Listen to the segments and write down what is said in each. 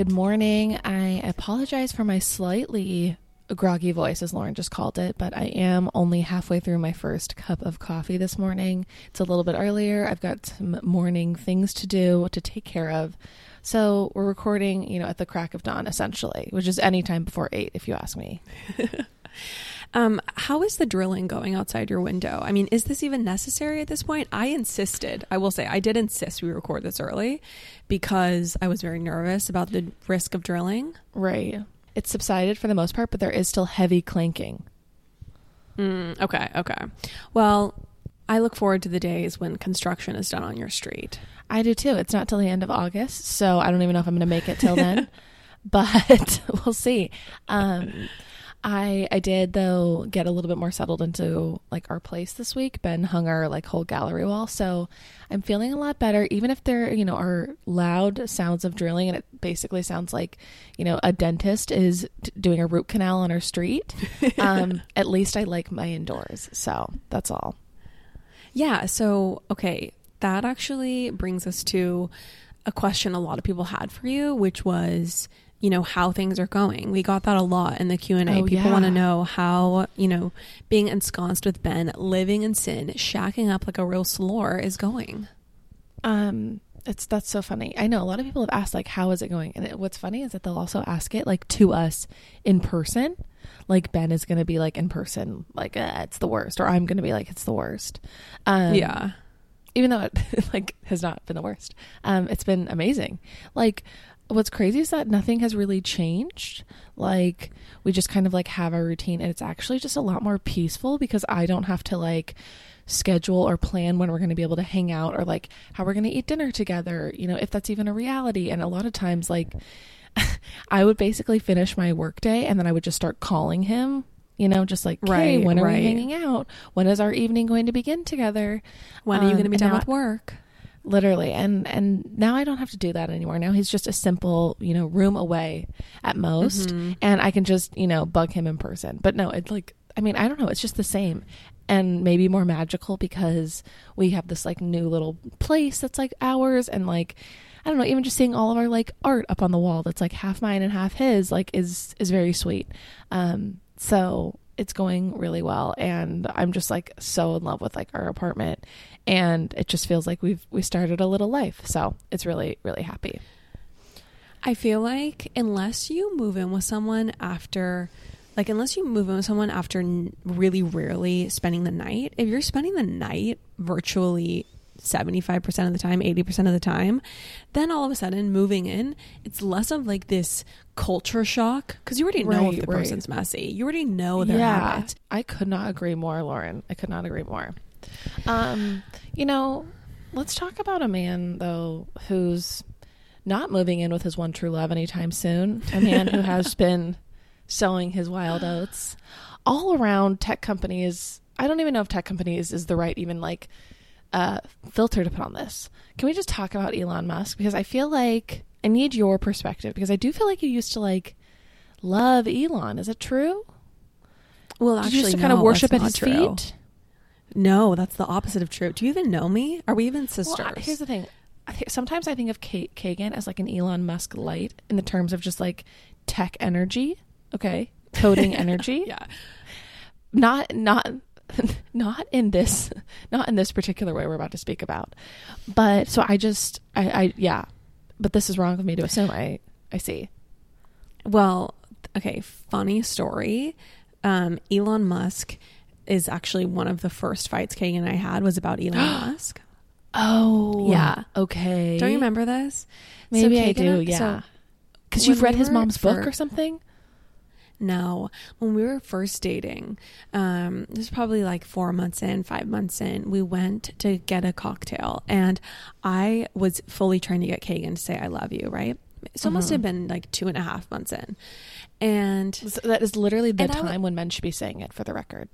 Good morning. I apologize for my slightly groggy voice, as Lauren just called it, but I am only halfway through my first cup of coffee this morning. It's a little bit earlier. I've got some morning things to do, to take care of. So we're recording, you know, at the crack of dawn, essentially, which is any time before eight, if you ask me. Um, how is the drilling going outside your window? I mean, is this even necessary at this point? I insisted, I will say, I did insist we record this early because I was very nervous about the risk of drilling. Right. It's subsided for the most part, but there is still heavy clanking. Mm, okay, okay. Well, I look forward to the days when construction is done on your street. I do too. It's not till the end of August, so I don't even know if I'm going to make it till then, but we'll see. Um, I I did though get a little bit more settled into like our place this week. Ben hung our like whole gallery wall, so I'm feeling a lot better. Even if there you know are loud sounds of drilling, and it basically sounds like you know a dentist is t- doing a root canal on our street. um, at least I like my indoors, so that's all. Yeah. So okay, that actually brings us to a question a lot of people had for you, which was you know how things are going we got that a lot in the q&a Oh, people yeah. want to know how you know being ensconced with ben living in sin shacking up like a real slore is going Um, it's that's so funny. I know a lot of people have asked like, "How is it going?" And it, what's funny is that they'll also ask it like to us in person. Like Ben is going to be like in person, like uh, it's the worst, or I'm going to be like it's the worst. Um, yeah even though it like has not been the worst. Um, it's been amazing. Like what's crazy is that nothing has really changed. Like we just kind of like have our routine, and it's actually just a lot more peaceful because I don't have to like schedule or plan when we're going to be able to hang out or like how we're going to eat dinner together. You know, if that's even a reality. And a lot of times, like I would basically finish my workday and then I would just start calling him. You know, just like, hey, Right, when are right. we hanging out? When is our evening going to begin together? when are you Um, going to be done now- with work literally. And and now i don't have to do that anymore. Now he's just a simple you know room away at most. Mhm. and i can just you know bug him in person. But no it's like i mean i don't know. It's just the same. And maybe more magical because we have this like new little place that's like ours. And like i don't know even just seeing all of our like art up on the wall that's like half mine and half his like is is very sweet. Um so it's going really well and i'm just like so in love with like our apartment and it just feels like we've we started a little life. So it's really really happy. I feel like unless you move in with someone after, like, unless you move in with someone after really rarely spending the night, if you're spending the night virtually 75% of the time, 80% of the time, then all of a sudden moving in, it's less of like this culture shock because you already know Right, if the right. person's messy. You already know their habits. I could not agree more, Lauren. I could not agree more. Um, you know, let's talk about a man though who's not moving in with his one true love anytime soon. A man who has been sowing his wild oats all around tech companies. I don't even know if tech companies is the right even like uh filter to put on this. Can we just talk about Elon Musk because I feel like I need your perspective because I do feel like you used to like love Elon. Is it true? Well, Did actually, you used to kind of worship at his true. feet? No, that's the opposite of true. Do you even know me? Are we even sisters? I- here's the thing. Sometimes I think of Kate Kagan as like an Elon Musk light in the terms of just like tech energy. Okay, coding energy. yeah. Not not not in this not in this particular way we're about to speak about. But so I just I, I yeah. But this is wrong of me to assume. I I see. Well, okay, funny story. Um, Elon Musk is actually one of the first fights Kagan and I had was about Elon Musk. Oh Yeah. Okay. Don't you remember this? Maybe So I do. Yeah. Because when you've read we his mom's book or something. No, when we were first dating, um, this is probably like four months in, five months in, we went to get a cocktail, and I was fully trying to get Kagan to say "I love you." Right? So it must Mhm. have been like two and a half months in, and So that is literally the I w- time when men should be saying it for the record.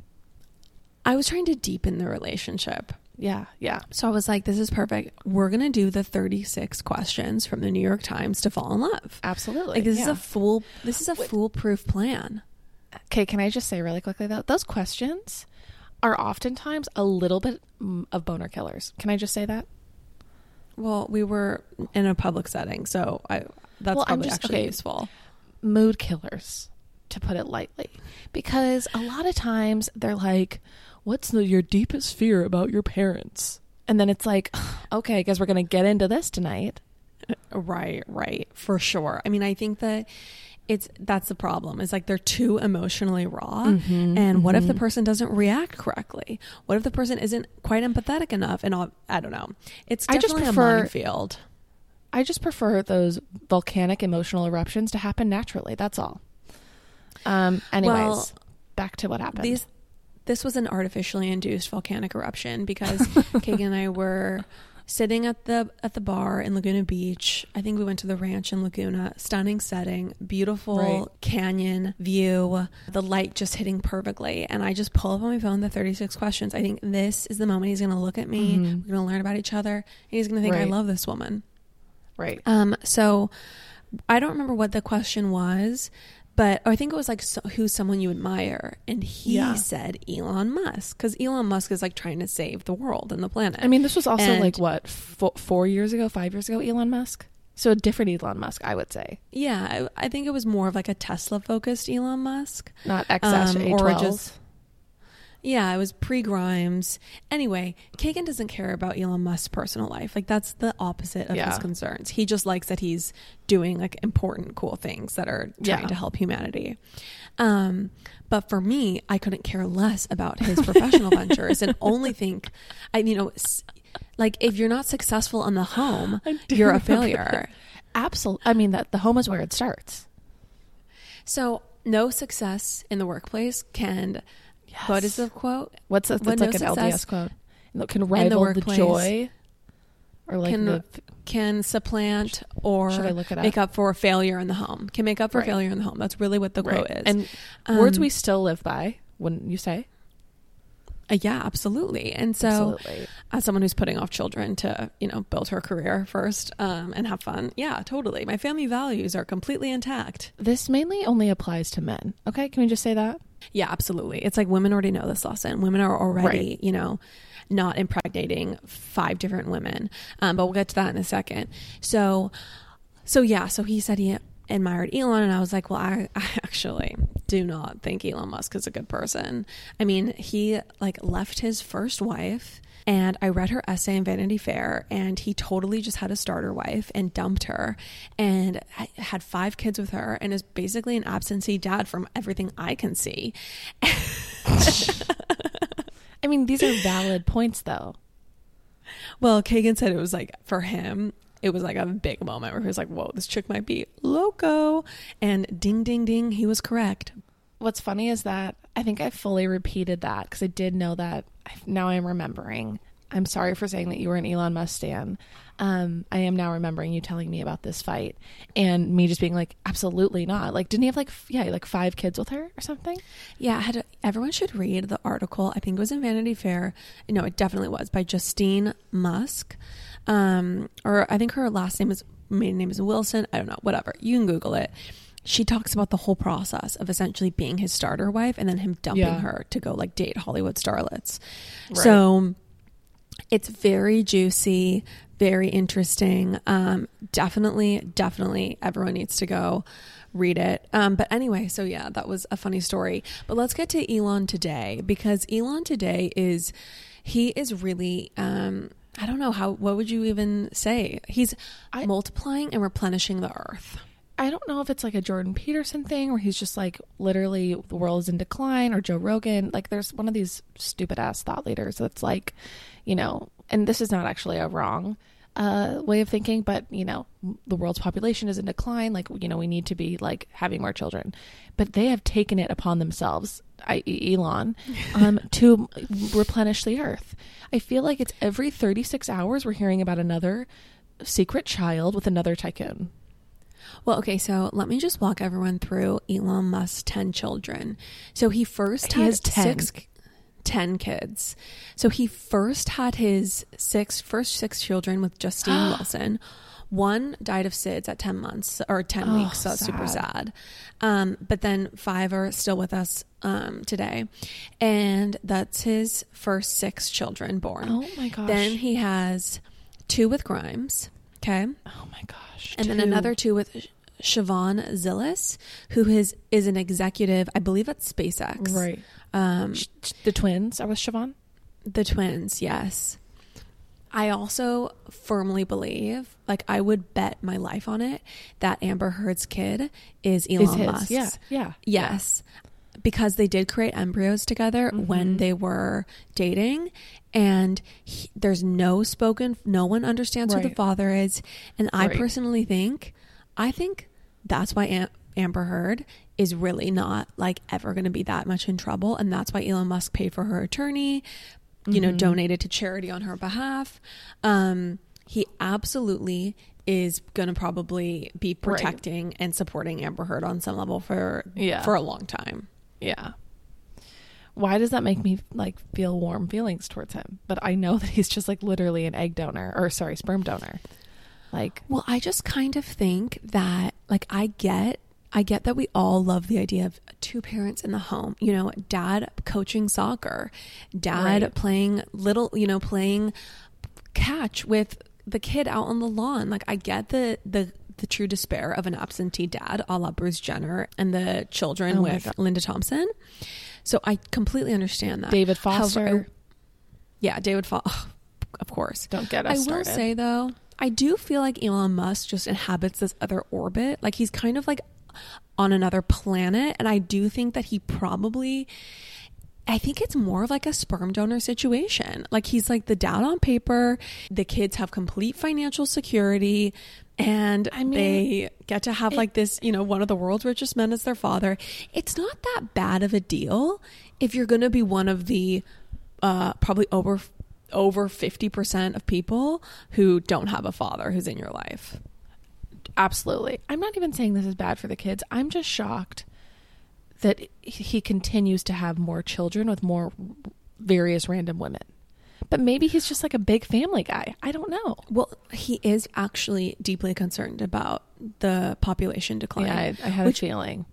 I was trying to deepen the relationship. Yeah, yeah. So I was like, this is perfect. We're going to do the 36 questions from the New York Times to fall in love. Absolutely. Like this is a fool this is a foolproof plan. Okay, can I just say really quickly though, those questions are oftentimes a little bit mm, of boner killers. Can I just say that? Well, we were in a public setting, so I That's Well, probably just- actually okay. useful. mood killers, to put it lightly. Because a lot of times they're like, What's the, your deepest fear about your parents? And then it's like, Okay, I guess we're going to get into this tonight. Right, right, for sure. I mean, I think that it's that's the problem. It's like they're too emotionally raw. Mm-hmm, and what if the person doesn't react correctly? What if the person isn't quite empathetic enough? And all, I don't know. It's I just definitely prefer- a minefield. I just prefer those volcanic emotional eruptions to happen naturally. That's all. Um, anyways, Well, back to what happened. These, this was an artificially induced volcanic eruption because Kagan and I were sitting at the at the bar in Laguna Beach. I think we went to the ranch in Laguna. Stunning setting, beautiful Right. canyon view, the light just hitting perfectly. And I just pull up on my phone the 36 questions. I think this is the moment he's going to look at me. Mhm. We're going to learn about each other. And he's going to think I love this woman. right. Um, so I don't remember what the question was, but I think it was like, so, who's someone you admire? And he Yeah. said Elon Musk, because Elon Musk is like trying to save the world and the planet. I mean, this was also And- like what four, four years ago, five years ago. Elon Musk, so a different Elon Musk, I would say, yeah, I, I think it was more of like a Tesla focused Elon Musk. not X Um, or just- Yeah, it was pre Grimes. Anyway, Kagan doesn't care about Elon Musk's personal life. Like that's the opposite of his concerns. He just likes that he's doing like important, cool things that are trying Yeah. to help humanity. Um, but for me, I couldn't care less about his professional ventures and only think, I you know, like if you're not successful on the home, you're a failure. Absolutely. I mean, that the home is where it starts. So no success in the workplace can. What is the quote? What's that? When That's like no an success LDS quote. That can rival the, workplace joy, or like can the can supplant or I look it up? make up for failure in the home. Can make up for Right. failure in the home. That's really what the quote right. is. and Um, words we still live by. Wouldn't you say? Uh, yeah, absolutely. And so, Absolutely. as someone who's putting off children to you know build her career first um, and have fun, yeah, totally. My family values are completely intact. This mainly only applies to men. Okay, can we just say that? Yeah, absolutely. It's like women already know this lesson. Women are already, Right. you know, not impregnating five different women. Um, but we'll get to that in a second. So, so yeah. So he said he admired Elon, and I was like, well, I, I actually do not think Elon Musk is a good person. I mean, he like left his first wife. And I read her essay in Vanity Fair, and he totally just had a starter wife and dumped her and had five kids with her and is basically an absentee dad from everything I can see. I mean, these are valid points, though. Well, Kagan said it was like for him, it was like a big moment where he was like, whoa, this chick might be loco. And ding, ding, ding, he was correct. What's funny is that I think I fully repeated that because I did know that. Now I'm remembering. I'm sorry for saying that you were an Elon Musk stan. Um, I am now remembering you telling me about this fight and me just being like, absolutely not. Like, didn't he have like, f- yeah, like five kids with her or something? Yeah, I had everyone should read the article. I think it was in Vanity Fair. No, it definitely was by Justine Musk. Um, or I think her last name is maiden name is Wilson. I don't know, whatever. You can Google it. She talks about the whole process of essentially being his starter wife and then him dumping Yeah. her to go like date Hollywood starlets. Right. So it's very juicy, very interesting. Um, definitely, definitely, everyone needs to go read it. Um, but anyway, so yeah, that was a funny story. But let's get to Elon today because Elon today is he is really. Um, I don't know how. What would you even say? He's I- multiplying and replenishing the earth. I don't know if it's like a Jordan Peterson thing where he's just like literally the world is in decline or Joe Rogan. Like there's one of these stupid ass thought leaders that's like, you know, and this is not actually a wrong uh, way of thinking, but you know, the world's population is in decline. Like, you know, we need to be like having more children, but they have taken it upon themselves, i.e., Elon, um, to replenish the earth. I feel like it's every 36 hours we're hearing about another secret child with another tycoon. Well, okay, so let me just walk everyone through Elon Musk's 10 children. So he first He had has 10. six 10 kids. So he first had his six first six children with Justine Wilson. One died of SIDS at 10 months or 10 Oh, weeks, so that's super sad. sad. Um, but then five are still with us um, today. And that's his first six children born. Oh my gosh. Then he has two with Grimes. Okay. Oh my gosh. And then another two with Shivon Zilis, who is is an executive, I believe at SpaceX. Right. Um, The twins are with Siobhan. the twins, yes. I also firmly believe, like I would bet my life on it, that Amber Heard's kid is Elon Is his. Musk's. Yeah. Yeah. Yes. Because they did create embryos together when Mhm. they were dating, and he, there's no spoken, no one understands who the father is. And I Right. personally think, I think that's why Am- Amber Heard is really not like ever going to be that much in trouble. And that's why Elon Musk paid for her attorney, you know, Mhm. donated to charity on her behalf. Um, he absolutely is going to probably be Right. protecting and supporting Amber Heard on some level for Yeah. for a long time. Yeah. Why does that make me like feel warm feelings towards him? But I know that he's just like literally an egg donor or sorry, sperm donor. Like Well, I just kind of think that like I get I get that we all love the idea of two parents in the home. You know, dad coaching soccer, dad Right. playing little, you know, playing catch with the kid out on the lawn. Like I get the the the true despair of an absentee dad, a la Bruce Jenner, and the children Oh with Linda Thompson. So I completely understand that. David However, Foster. I- yeah, David Foster, of course. don't get I us will started. say though, I do feel like Elon Musk just inhabits this other orbit. Like he's kind of like on another planet, and I do think that he probably. I think it's more of like a sperm donor situation. Like he's like the dad on paper. The kids have complete financial security and I mean, they get to have it- like this, you know, one of the world's richest men as their father. It's not that bad of a deal if you're going to be one of the uh, probably over over 50% of people who don't have a father who's in your life. Absolutely. I'm not even saying this is bad for the kids. I'm just shocked that he continues to have more children with more various random women. But maybe he's just like a big family guy. I don't know. Well, he is actually deeply concerned about the population decline. Yeah, I, I had Which- a feeling.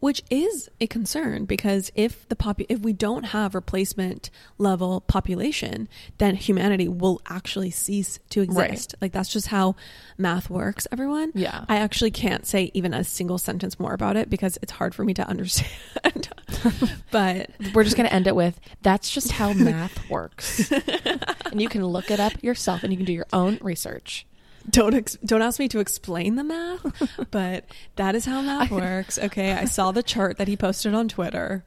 Which is a concern because if the popu- if we don't have replacement level population then humanity will actually cease to Right. exist like that's just how math works everyone Yeah. i actually can't say even a single sentence more about it because it's hard for me to understand but We're just going to end it with that's just how math works. and you can look it up yourself and you can do your own research. Don't ex- don't ask me to explain the math but that is how math works okay i saw the chart that he posted on twitter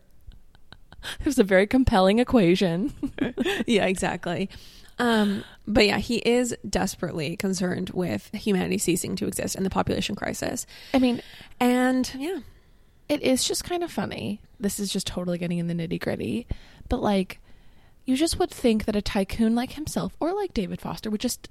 It was a very compelling equation. yeah, exactly. Um, but yeah, he is desperately concerned with humanity ceasing to exist and the population crisis. I mean, And yeah, it is just kind of funny. This is just totally getting in the nitty gritty. But like, you just would think that a tycoon like himself or like David Foster would just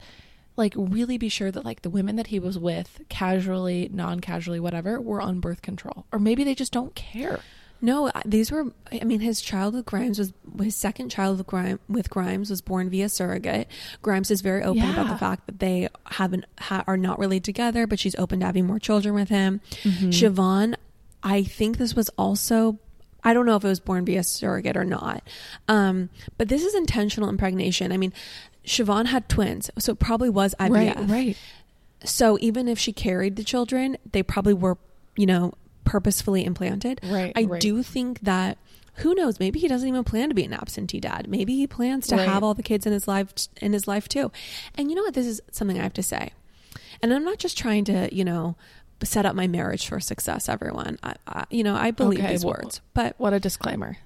like really be sure that like the women that he was with, casually, non casually, whatever, were on birth control. Or maybe they just don't care. no, these were. I mean, his child with Grimes was his second child with Grimes, with Grimes was born via surrogate. Grimes is very open about the fact that they haven't ha, are not really together, but she's open to having more children with him. Mm-hmm. Shivon, I think this was also. I don't know if it was born via surrogate or not, um, but this is intentional impregnation. I mean, Shivon had twins, so it probably was IVF. Right, right. So even if she carried the children, they probably were, you know, purposefully implanted. Right, I right. do think that who knows, maybe he doesn't even plan to be an absentee dad. Maybe he plans to Right. have all the kids in his life in his life too. And you know what? This is something I have to say. And I'm not just trying to, you know, set up my marriage for success, everyone. I, I you know, I believe Okay, these well- words. But What a disclaimer.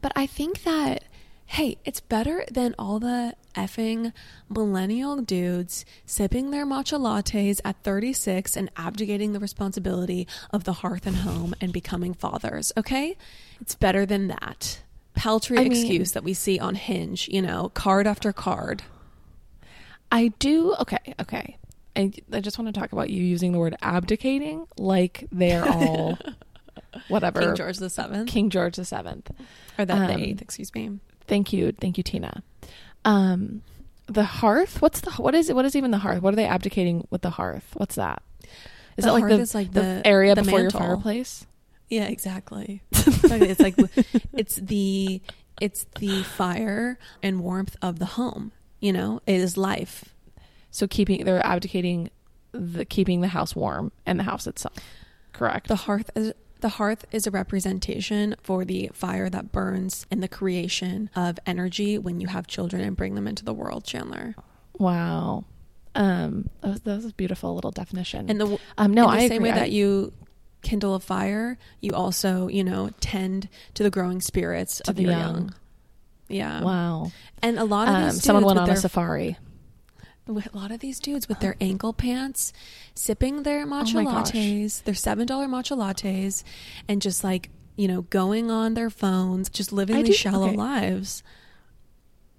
but I think that, hey, it's better than all the effing millennial dudes sipping their matcha lattes at 36 and abdicating the responsibility of the hearth and home and becoming fathers, okay? It's better than that. Paltry I mean- excuse that we see on Hinge, you know, card after card. I do. Okay, okay. I, I just want to talk about you using the word abdicating like they're all whatever. King George the Seventh. King George the Seventh. Or the, Um, the eighth, excuse me. Thank you, thank you, Tina. Um, the hearth. What's the what is it? What is even the hearth? What are they abdicating with the hearth? What's that? Is The it like hearth the, is like the, the- area the before mantle. your fireplace? Yeah, exactly. Exactly. it's like it's the it's the fire and warmth of the home. You know, it is life. So keeping they're abdicating the keeping the house warm and the house itself. Correct. The hearth is the hearth is a representation for the fire that burns in the creation of energy when you have children and bring them into the world, Chandler. wow. Um, that was, that was a beautiful little definition. And the um, no, in the I same agree. way I- that you kindle a fire, you also, you know, tend to the growing spirits of the your young. young. Yeah. wow. And a lot of Um, someone went on a safari. A lot of these dudes with their ankle pants sipping their matcha Oh my gosh. lattes, their seven dollar matcha lattes, and just like you know going on their phones, just living I these do- shallow okay. lives.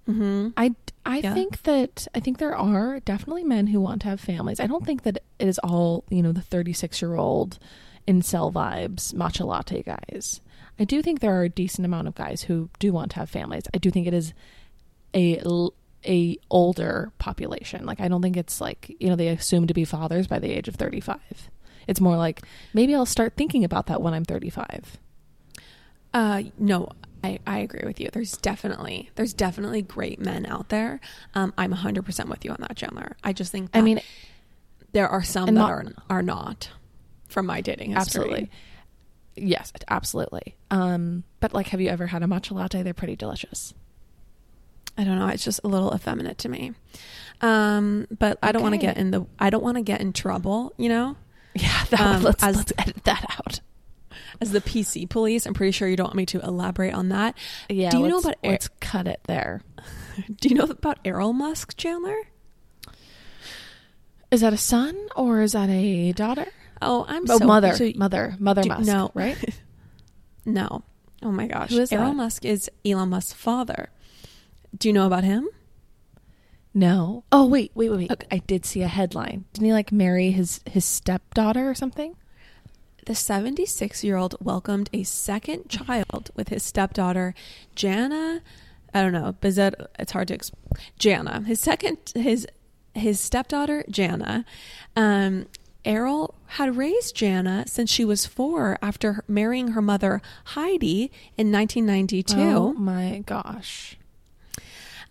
hmm I, I Yeah. think that I think there are definitely men who want to have families. I don't think that it is all you know the 36 year old incel vibes matcha latte guys. I do think there are a decent amount of guys who do want to have families. I do think it is a a older population. Like I don't think it's like you know they assume to be fathers by the age of 35. It's more like maybe I'll start thinking about that when I'm 35. Uh, no, I, I agree with you. There's definitely there's definitely great men out there. Um, I'm 100 percent with you on that, Chandler. I just think I mean, there are some that not- are are not from my dating history. absolutely. Yes, absolutely. Um, but like, have you ever had a matcha latte? They're pretty delicious. I don't know. It's just a little effeminate to me. Um, but I don't want to get in the. I don't want to get in trouble. You know, Yeah, that, Um, let's, as- let's edit that out. as the PC police. I'm pretty sure you don't want me to elaborate on that. Yeah, Do you know about Let's cut it there. Do you know about Errol Musk, Chandler? Is that a son or is that a daughter? Oh, I'm Oh, so mother, so- mother, mother do- Musk. no. right? no. Oh my gosh, Who is Errol that? Musk is Elon Musk's father. Do you know about him? No. Oh wait, wait, wait, wait. Okay. I did see a headline. Didn't he like marry his his stepdaughter or something? The 76 year old welcomed a second child with his stepdaughter, Jana. I don't know, Bizet. It's hard to explain. Jana, his second, his his stepdaughter, Jana. Um, Errol had raised Jana since she was four after marrying her mother Heidi in 1992. Oh my gosh.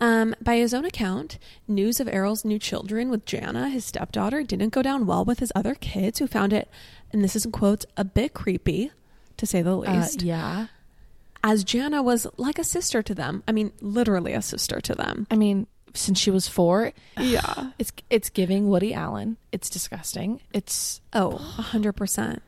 Um, by his own account, news of Errol's new children with Jana, his stepdaughter, didn't go down well with his other kids who found it, and this is in quotes, a bit creepy, to say the Uh, least, yeah. as Jana was like a sister to them. I mean, literally a sister to them. I mean, since she was four, Yeah. it's it's giving Woody Allen. It's disgusting. It's Oh, a 100%.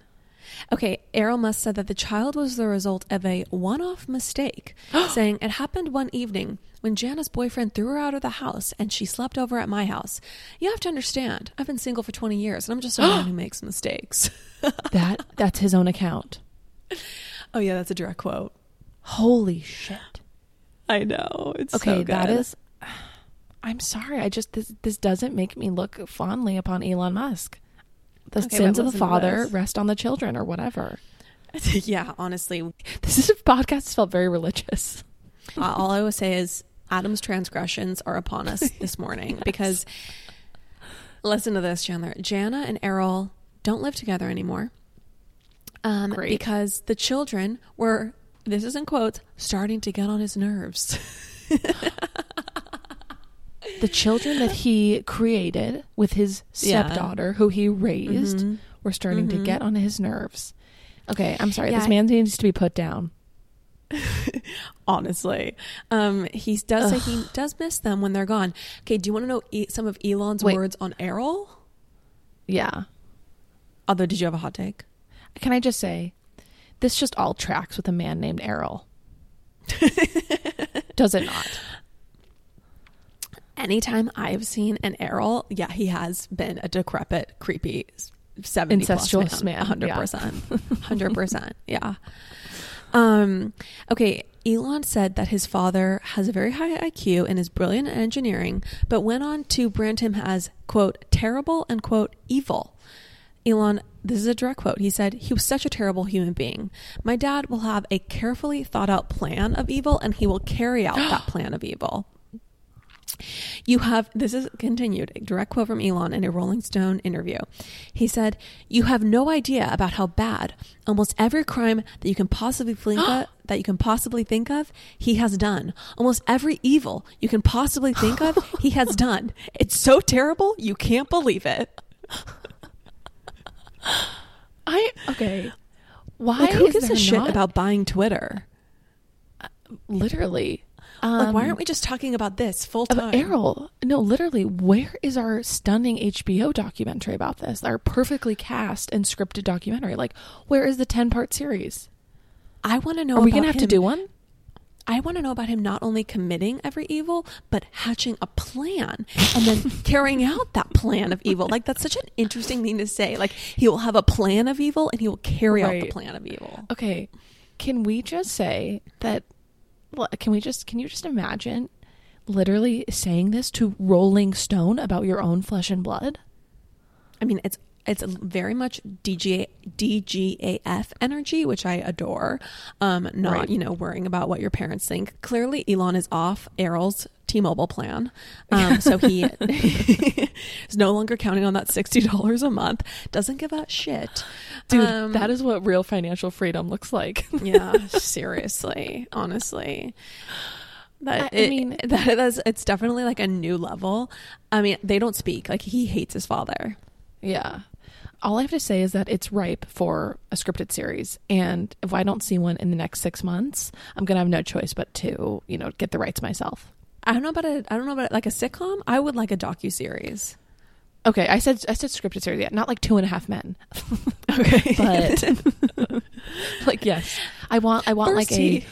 Okay, Errol Musk said that the child was the result of a one off mistake, saying it happened one evening when Jana's boyfriend threw her out of the house and she slept over at my house. You have to understand, I've been single for 20 years and I'm just a man who makes mistakes. that that's his own account. Oh, yeah, that's a direct quote. Holy shit. I know. It's Okay, so that is. I'm sorry. I just this this doesn't make me look fondly upon Elon Musk. The Okay, sins of the father this. rest on the children, or whatever. yeah, honestly, This is a podcast felt very religious. all I will say is Adam's transgressions are upon us this morning Yes. because listen to this, Chandler. Jana and Errol don't live together anymore. Um, Great. because the children were, this is in quotes, starting to get on his nerves. The children that he created with his Yeah. stepdaughter, who he raised, Mhm. were starting to Mhm. get on his nerves. Okay, I'm sorry. Yeah, this I- man needs to be put down. Honestly, um, he does say he does miss them when they're gone. Okay, do you want to know e- some of Elon's Wait. words on Errol? Yeah. Although, did you have a hot take? Can I just say, this just all tracks with a man named Errol. Does it not? Anytime I've seen an Errol, yeah, he has been a decrepit, creepy, seventy Incestuous plus man, hundred yeah. percent, hundred percent, yeah. Um, okay, Elon said that his father has a very high IQ and is brilliant at engineering, but went on to brand him as quote terrible and quote evil. Elon, this is a direct quote. He said, He was such a terrible human being. My dad will have a carefully thought out plan of evil and he will carry out that plan of evil. You have, this is continued, a direct quote from Elon in a Rolling Stone interview. He said, You have no idea about how bad almost every crime that you can possibly think of, that you can possibly think of, he has done. Almost every evil you can possibly think of, he has done. It's so terrible, you can't believe it. I okay. Why Like, who is gives a shit not- about buying Twitter? Uh, literally? Like, why Um, aren't we just talking about this full time? Errol, no, literally, where is our stunning HBO documentary about this? Our perfectly cast and scripted documentary. Like, where is the ten part series? I want to know. About him. Are we gonna have to do one? I want to know about him not only committing every evil, but hatching a plan and then carrying out that plan of evil. Like that's such an interesting thing to say. Like he will have a plan of evil and he will carry out the plan of evil. Okay, can we just say that? Well, Can we just? Can you just imagine, literally saying this to Rolling Stone about your own flesh and blood? I mean, it's it's very much DGA, DGAF energy, which I adore. Um, not Right. you know worrying about what your parents think. Clearly, Elon is off Errol's T-Mobile plan, um, so he is no longer counting on that sixty dollars a month. Doesn't give a shit, Dude, Um, that is what real financial freedom looks like. yeah, seriously, honestly. That I- it- mean- that that's it's definitely like a new level. I mean, they don't speak. Like he hates his father. Yeah. All I have to say is that it's ripe for a scripted series. And if I don't see one in the next six months, I'm going to have no choice but to, you know, get the rights myself. I don't know about a I don't know about like a sitcom. I would like a docu series. Okay. I said, I said scripted series. Yeah. Not like two and a half men. Okay, But like, yes, I want, I want like a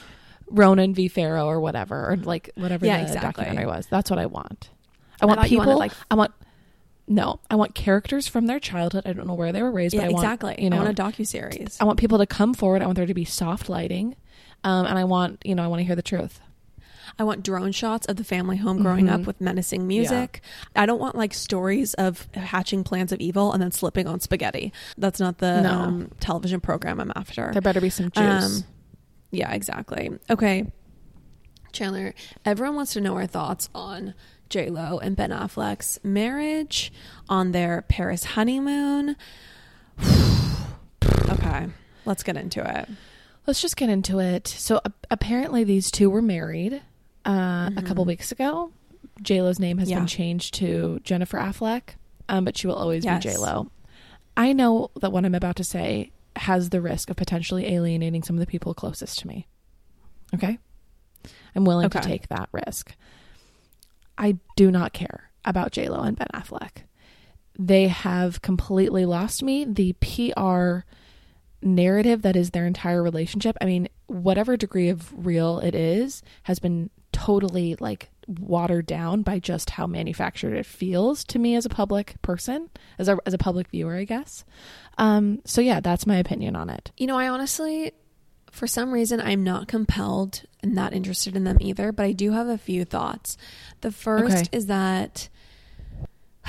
Ronan v. Farrow or whatever, or like whatever Yeah, the exactly. documentary was. That's what I want. I want you people, wanted, like- I want, no, I want characters from their childhood. I don't know where they were raised, yeah, but I want, exactly. you know, I want a docu series. I want people to come forward. I want there to be soft lighting, um, and I want you know I want to hear the truth. I want drone shots of the family home growing up Mhm. with menacing music. I don't want like stories of hatching plans of evil and then slipping on spaghetti. That's not the No. um, television program I'm after. There better be some juice. Um, yeah, exactly. Okay, Chandler. Everyone wants to know our thoughts on J Lo and Ben Affleck's marriage, on their Paris honeymoon. okay, let's get into it. Let's just get into it. So a- apparently these two were married uh, a couple Mhm. weeks ago. J Lo's name has Yeah. been changed to Jennifer Affleck, um, but she will always Yes. be J Lo. I know that what I'm about to say has the risk of potentially alienating some of the people closest to me. Okay, I'm willing to take that risk. I do not care about J Lo and Ben Affleck. They have completely lost me. The PR narrative that is their entire relationship. I mean, whatever degree of real it is, has been totally like watered down by just how manufactured it feels to me as a public person, as a as a public viewer, I guess. Um, so yeah, that's my opinion on it. You know, I honestly, for some reason, I'm not compelled and not interested in them either, but I do have a few thoughts. The first Okay. is that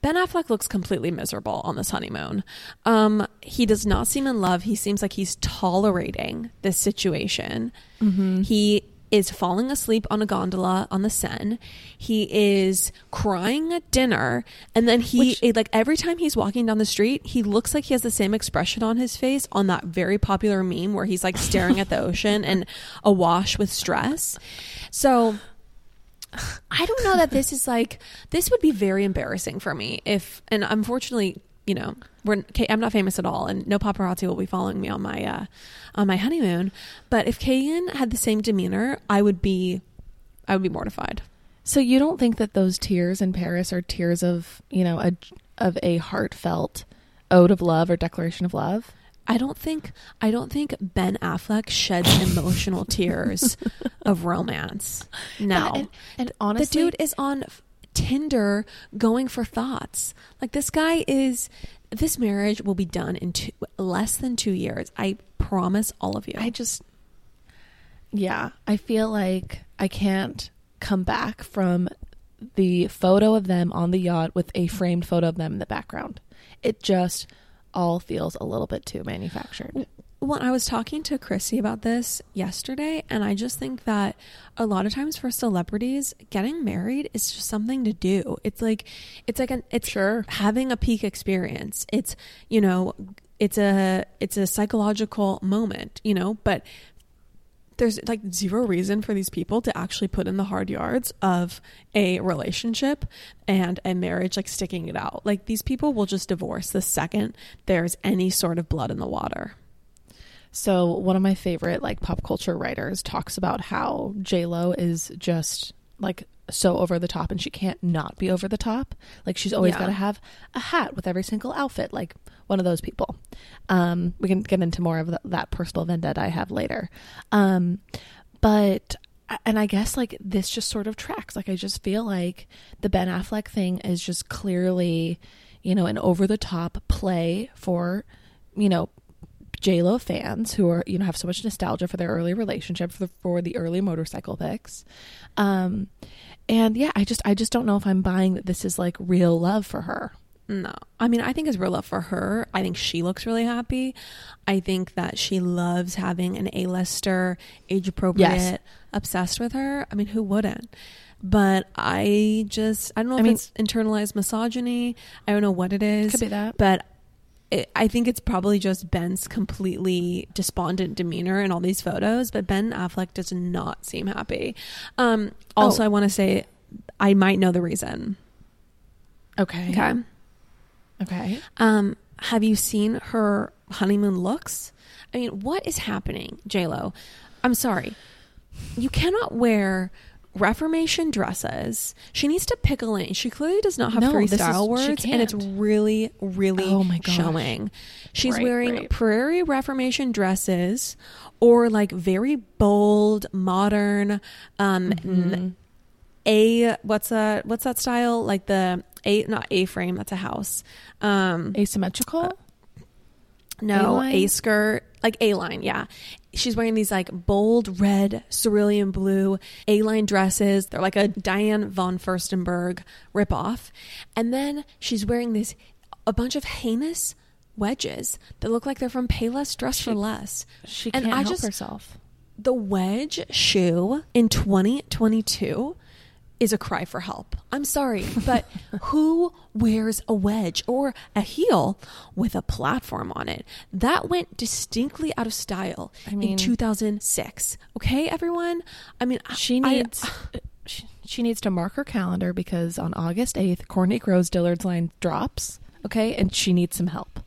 Ben Affleck looks completely miserable on this honeymoon. Um, he does not seem in love. He seems like he's tolerating this situation. Mm-hmm. He is falling asleep on a gondola on the Seine. He is crying at dinner, and then he Which- like every time he's walking down the street, he looks like he has the same expression on his face on that very popular meme where he's like staring at the ocean and awash with stress. So I don't know that this is like this would be very embarrassing for me if and unfortunately, you know, we're I'm not famous at all and no paparazzi will be following me on my uh on my honeymoon, but if Kagan had the same demeanor, I would be I would be mortified. So you don't think that those tears in Paris are tears of you know a of a heartfelt ode of love or declaration of love? I don't think I don't think Ben Affleck sheds emotional tears of romance. No. and, and the honestly, dude is on Tinder going for thoughts. Like this guy is. This marriage will be done in two, less than two years. I promise all of you. I just, yeah, I feel like I can't come back from the photo of them on the yacht with a framed photo of them in the background. It just all feels a little bit too manufactured. Well, I was talking to Chrissy about this yesterday, and I just think that a lot of times for celebrities, getting married is just something to do. It's like, it's like an, it's Sure. having a peak experience. It's, you know, it's a, it's a psychological moment, you know, but there's like zero reason for these people to actually put in the hard yards of a relationship and a marriage, like sticking it out. Like these people will just divorce the second there's any sort of blood in the water. So one of my favorite like pop culture writers talks about how J Lo is just like so over the top and she can't not be over the top. Like she's always Yeah. got to have a hat with every single outfit, like one of those people. Um, we can get into more of th- that personal vendetta I have later. Um, but and I guess like this just sort of tracks. Like I just feel like the Ben Affleck thing is just clearly, you know, an over the top play for, you know, J Lo fans who are you know have so much nostalgia for their early relationship for the, for the early motorcycle pics, um, and yeah, I just I just don't know if I'm buying that this is like real love for her. No. I mean, I think it's real love for her. I think she looks really happy. I think that she loves having an A-lister, age appropriate, Yes. obsessed with her. I mean, who wouldn't? But I just, I don't know I if mean- it's internalized misogyny. I don't know what it is. Could be that. But it, I think it's probably just Ben's completely despondent demeanor in all these photos. But Ben Affleck does not seem happy. Um, also, Oh. I want to say I might know the reason. Okay. Okay. Okay. Um, have you seen her honeymoon looks? I mean, what is happening, J Lo? I'm sorry, you cannot wear Reformation dresses. She needs to pick a lane. She clearly does not have No, three this is- style she words, and it's really, really Oh my gosh. showing. She's Right, wearing right. prairie Reformation dresses, or like very bold, modern, um, Mm-hmm. n- a what's that? What's that style? Like the a not a frame. That's a house. Um, Asymmetrical. No, A-line? Skirt, like A line, yeah. She's wearing these like bold red, cerulean blue A line dresses. They're like a Diane von Furstenberg ripoff. And then she's wearing this a bunch of heinous wedges that look like they're from Payless Dress for Less. she and can't I help just- herself. The wedge shoe in 2022 is a cry for help. I'm sorry, but who wears a wedge or a heel with a platform on it? That went distinctly out of style I mean- in 2006. Okay, everyone? I mean, She I- needs. Uh, she, she needs to mark her calendar because on August 8th, Courtney Crow's Dillard's line drops. Okay, and she needs some help.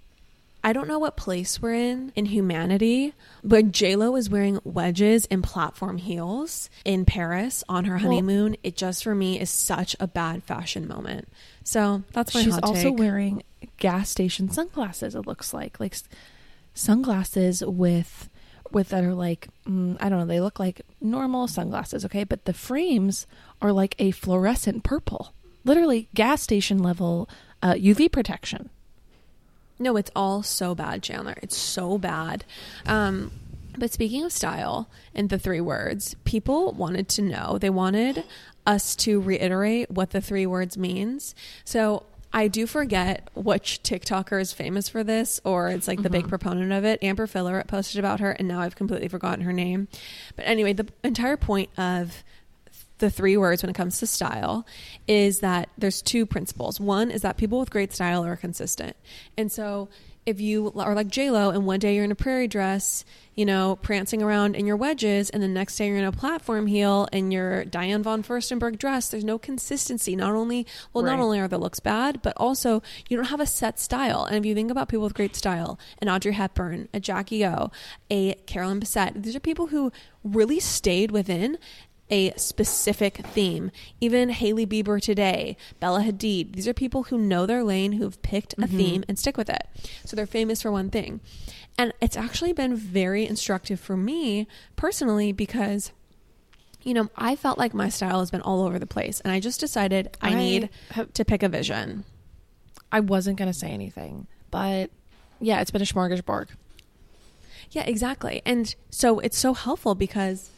I don't know what place we're in in humanity, but J Lo is wearing wedges and platform heels in Paris on her Well- honeymoon. it just for me is such a bad fashion moment. So that's my She's also take. wearing gas station sunglasses. It looks like like sunglasses with with that are like mm, I don't know. They look like normal sunglasses, okay, but the frames are like a fluorescent purple, literally gas station level uh, UV protection. No, it's all so bad, Chandler. It's so bad. Um, but speaking of style and the three words, people wanted to know. They wanted us to reiterate what the three words means. So I do forget which TikToker is famous for this, or it's like the big proponent of it. Amber Filler posted about her, and now I've completely forgotten her name. But anyway, the entire point of the three words when it comes to style is that there's two principles. One is that people with great style are consistent. And so if you are like Lo, and one day you're in a prairie dress, you know, prancing around in your wedges, and the next day you're in a platform heel and your Diane von Furstenberg dress, there's no consistency. Not only well, not only are the looks bad, but also you don't have a set style. And if you think about people with great style, an Audrey Hepburn, a Jackie O, a Carolyn Bessette, these are people who really stayed within a specific theme. Even Hailey Bieber today, Bella Hadid, these are people who know their lane, who've picked a mm-hmm. theme and stick with it. So they're famous for one thing. And it's actually been very instructive for me personally because you know, I felt like my style has been all over the place and I just decided I, I need have- to pick a vision. I wasn't gonna say anything, but yeah, it's been a smorgasbord. Yeah, exactly. And so it's so helpful because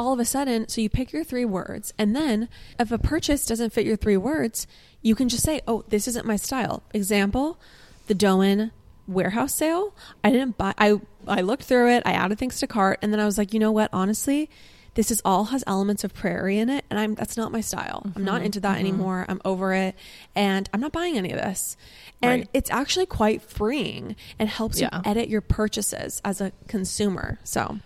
all of a sudden, so you pick your three words, and then if a purchase doesn't fit your three words, you can just say, oh, this isn't my style. Example, the Dôen warehouse sale. I didn't buy. I I looked through it. I added things to cart, and then I was like, you know what? Honestly, this is all has elements of prairie in it, and I'm that's not my style. I'm not Mhm, into that mhm. anymore. I'm over it, and I'm not buying any of this. And Right. it's actually quite freeing and helps Yeah. you edit your purchases as a consumer. So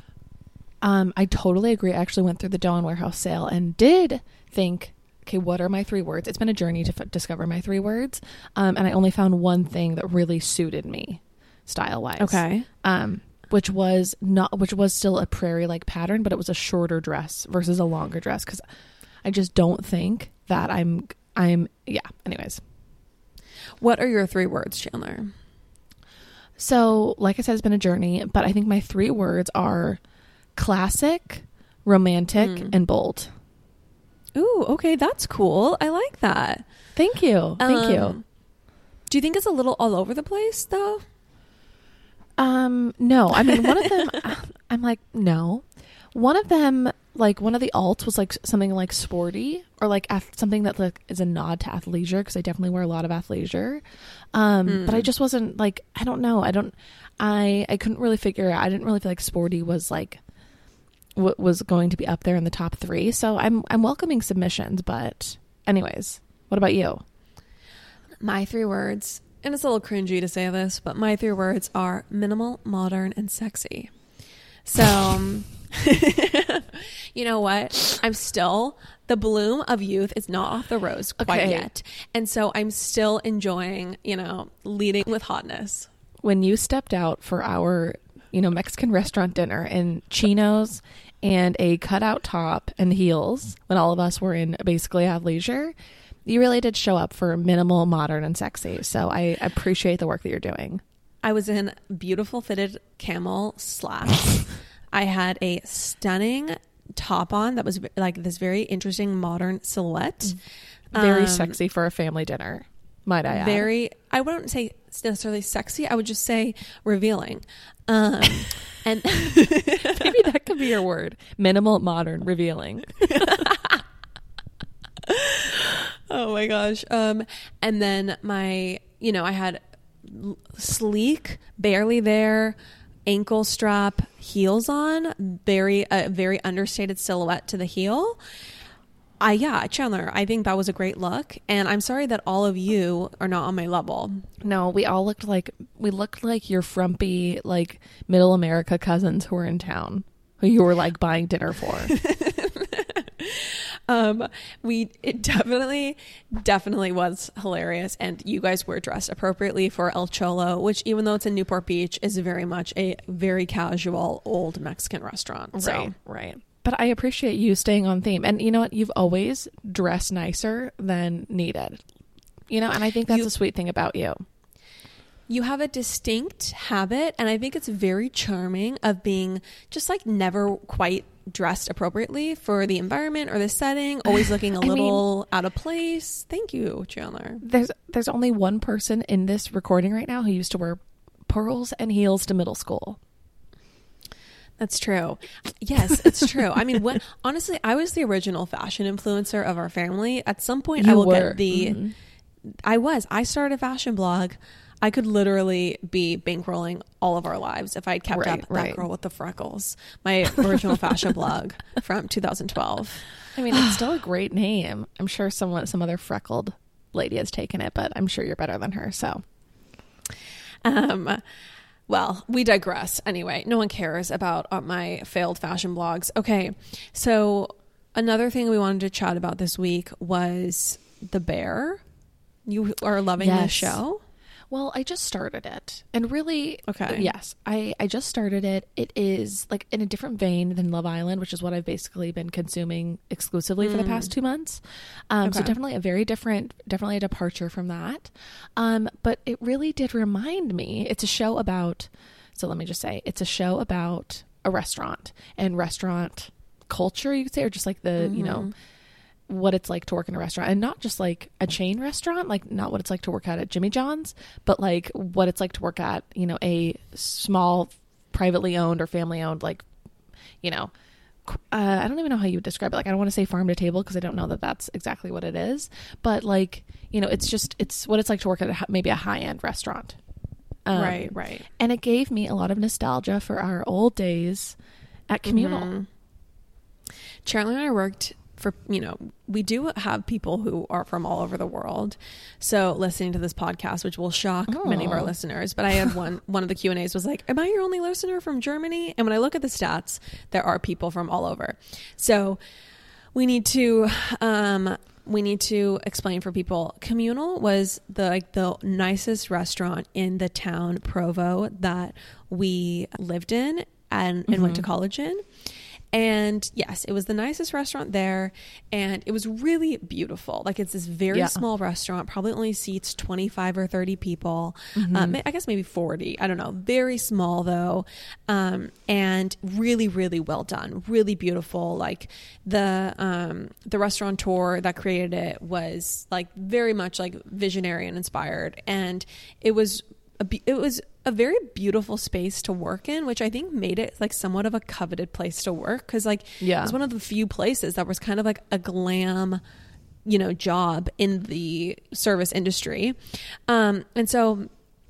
Um, I totally agree. I actually went through the Dôen Warehouse sale and did think, okay, what are my three words? It's been a journey to f- discover my three words, um, and I only found one thing that really suited me, style wise. okay, Um, which was not, which was still a prairie like pattern, but it was a shorter dress versus a longer dress because I just don't think that I'm, I'm, yeah. Anyways, what are your three words, Chandler? So, like I said, it's been a journey, but I think my three words are classic, romantic, Mm. and bold. Ooh, okay, that's cool. I like that. Thank you. Thank you. Um, Do you think it's a little all over the place though? Um, no, I mean, one of them, I'm like, no. One of them, like, one of the alts was like something like sporty or like ath- something that like is a nod to athleisure because I definitely wear a lot of athleisure. Um, Mm. but I just wasn't like, I don't know. I don't, I, I couldn't really figure out. I didn't really feel like sporty was like, what was going to be up there in the top three. So I'm, I'm welcoming submissions, but anyways, what about you? My three words, and it's a little cringy to say this, but my three words are minimal, modern, and sexy. So, um, you know what? I'm still the bloom of youth is not off the rose quite Okay. yet, and so I'm still enjoying, you know, leading with hotness. when you stepped out for our, you know, Mexican restaurant dinner in chinos and a cutout top and heels, when all of us were in basically athleisure, you really did show up for minimal, modern, and sexy. So I appreciate the work that you're doing. I was in beautiful fitted camel slacks. I had a stunning top on that was like this very interesting modern silhouette. Very Um, sexy for a family dinner, might I add. very i wouldn't say necessarily sexy i would just say revealing um and Maybe that could be your word. Minimal, modern, revealing. oh my gosh um and then my you know i had sleek barely there ankle strap heels on very a very understated silhouette to the heel I yeah, Chandler, I think that was a great look and I'm sorry that all of you are not on my level. No, we all looked like we looked like your frumpy, like middle America cousins who were in town, who you were like buying dinner for. um we it definitely definitely was hilarious and you guys were dressed appropriately for el cholo which even though it's in newport beach is very much a very casual old mexican restaurant so Right, right. But I appreciate you staying on theme. And you know what? You've always dressed nicer than needed. You know, and I think that's You- a sweet thing about you. you have a distinct habit and i think it's very charming of being just like never quite dressed appropriately for the environment or the setting always looking a I mean- little out of place thank you chandler There's there's only one person in this recording right now who used to wear pearls and heels to middle school. That's true. Yes, it's true. I mean, what honestly, I was the original fashion influencer of our family. At some point, I will were. get the. Mhm. I was. I started a fashion blog. I could literally be bankrolling all of our lives if I had kept Right, up right. that girl with the freckles. My original fashion blog from 2012. I mean, it's still a great name. I'm sure someone some other freckled lady has taken it, but I'm sure you're better than her. So Um, well, we digress. Anyway, no one cares about uh, my failed fashion blogs. Okay, so another thing we wanted to chat about this week was the bear. You are loving this Yes. show. Well, I just started it. And really, Okay. yes, I, I just started it. It is like in a different vein than Love Island, which is what I've basically been consuming exclusively for the past two months. Um, So definitely a very different, definitely a departure from that. Um, but it really did remind me, it's a show about, so let me just say, it's a show about a restaurant and restaurant culture, you could say, or just like the, you know, what it's like to work in a restaurant and not just like a chain restaurant like not what it's like to work at at jimmy john's but like what it's like to work at you know a small privately owned or family owned like you know uh, i don't even know how you would describe it like i don't want to say farm to table because i don't know that that's exactly what it is but like you know it's just it's what it's like to work at a, maybe a high end restaurant Um, right, right. And it gave me a lot of nostalgia for our old days at communal. Mhm. Charlie and I worked for, you know, we do have people who are from all over the world. So listening to this podcast, which will shock many of our Oh. listeners, but I had one, one of the Q and A's was like, am I your only listener from Germany? And when I look at the stats, there are people from all over. So we need to, um, we need to explain for people. Communal was the like the nicest restaurant in the town Provo that we lived in and, and went to college in. And yes, it was the nicest restaurant there, and it was really beautiful. Like it's this very Yeah. small restaurant, probably only seats twenty five or thirty people. Um, I guess maybe forty. I don't know. Very small though, um, and really, really well done. Really beautiful. Like the um, the restaurateur that created it was like very much like visionary and inspired, and it was a, it was a very beautiful space to work in, which I think made it like somewhat of a coveted place to work because like Yeah. it was one of the few places that was kind of like a glam, you know, job in the service industry. Um, and so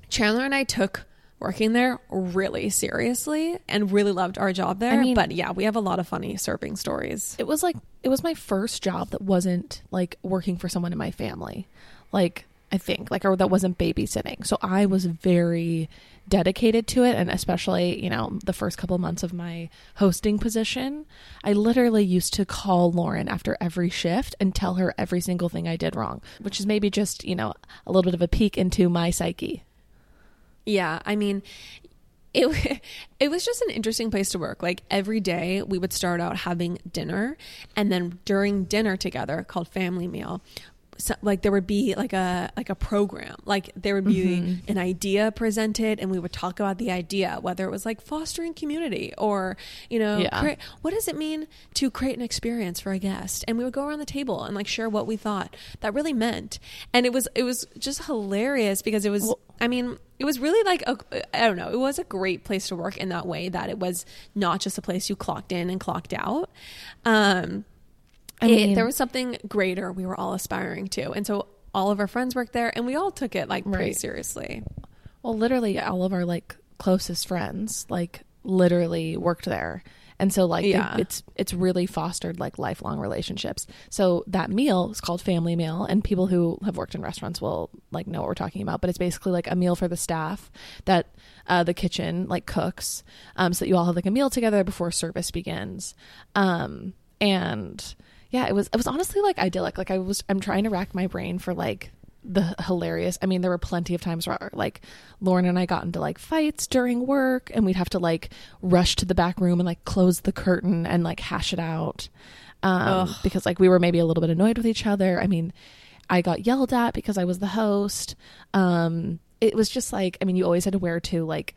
Chandler and I took working there really seriously and really loved our job there. I mean- but yeah, we have a lot of funny serving stories. It was like it was my first job that wasn't like working for someone in my family. Like I think like or that wasn't babysitting. So I was very dedicated to it and especially, you know, the first couple months of my hosting position, I literally used to call Lauren after every shift and tell her every single thing I did wrong, which is maybe just, you know, a little bit of a peek into my psyche. Yeah, I mean, it it was just an interesting place to work. Like every day, we would start out having dinner, and then during dinner together, called family meal. So, like there would be like a like a program. Like there would be an idea presented and we would talk about the idea whether it was like fostering community or you know Yeah. create, what does it mean to create an experience for a guest? And we would go around the table and like share what we thought. That really meant. And it was it was just hilarious because it was Well- I mean, it was really like a, I don't know, it was a great place to work in that way that it was not just a place you clocked in and clocked out. Um, I it- mean- there was something greater we were all aspiring to, and so all of our friends worked there, and we all took it like pretty Right. seriously. Well, literally all of our like closest friends like literally worked there. And so like Yeah. it- it's it's really fostered like lifelong relationships. So that meal is called family meal and people who have worked in restaurants will like know what we're talking about, but it's basically like a meal for the staff that uh, the kitchen like cooks um so that you all have like a meal together before service begins. Um and yeah, it was it was honestly like idyllic. Like I was I'm trying to rack my brain for like the hilarious. I mean, there were plenty of times where like Lauren and I got into like fights during work and we'd have to like rush to the back room and like close the curtain and like hash it out. Um because like we were maybe a little bit annoyed with each other. I mean, I got yelled at because I was the host. Um it was just like I mean, you always had to wear to like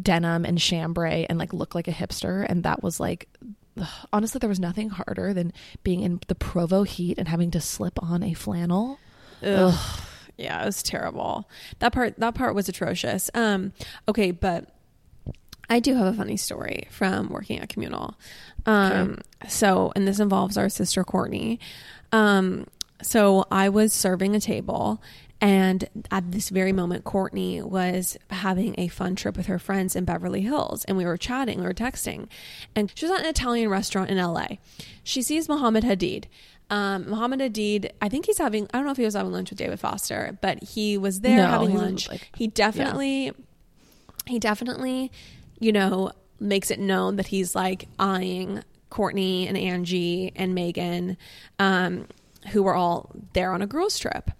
denim and chambray and like look like a hipster and that was like honestly there was nothing harder than being in the provo heat and having to slip on a flannel Ugh. Yeah, it was terrible. That part that part was atrocious. Um okay, but I do have a funny story from working at communal. Um so and this involves our sister Courtney. Um so I was serving a table and at this very moment Courtney was having a fun trip with her friends in Beverly Hills and we were chatting, we were texting. And she was at an Italian restaurant in LA. She sees Mohammed Hadid. Um, Mohammed Hadid, I think he's having, I don't know if he was having lunch with David Foster, but he was there No, having lunch. like- he definitely, he definitely, you know, makes it known that he's like eyeing Courtney and Angie and Megan, um, who were all there on a girls' trip.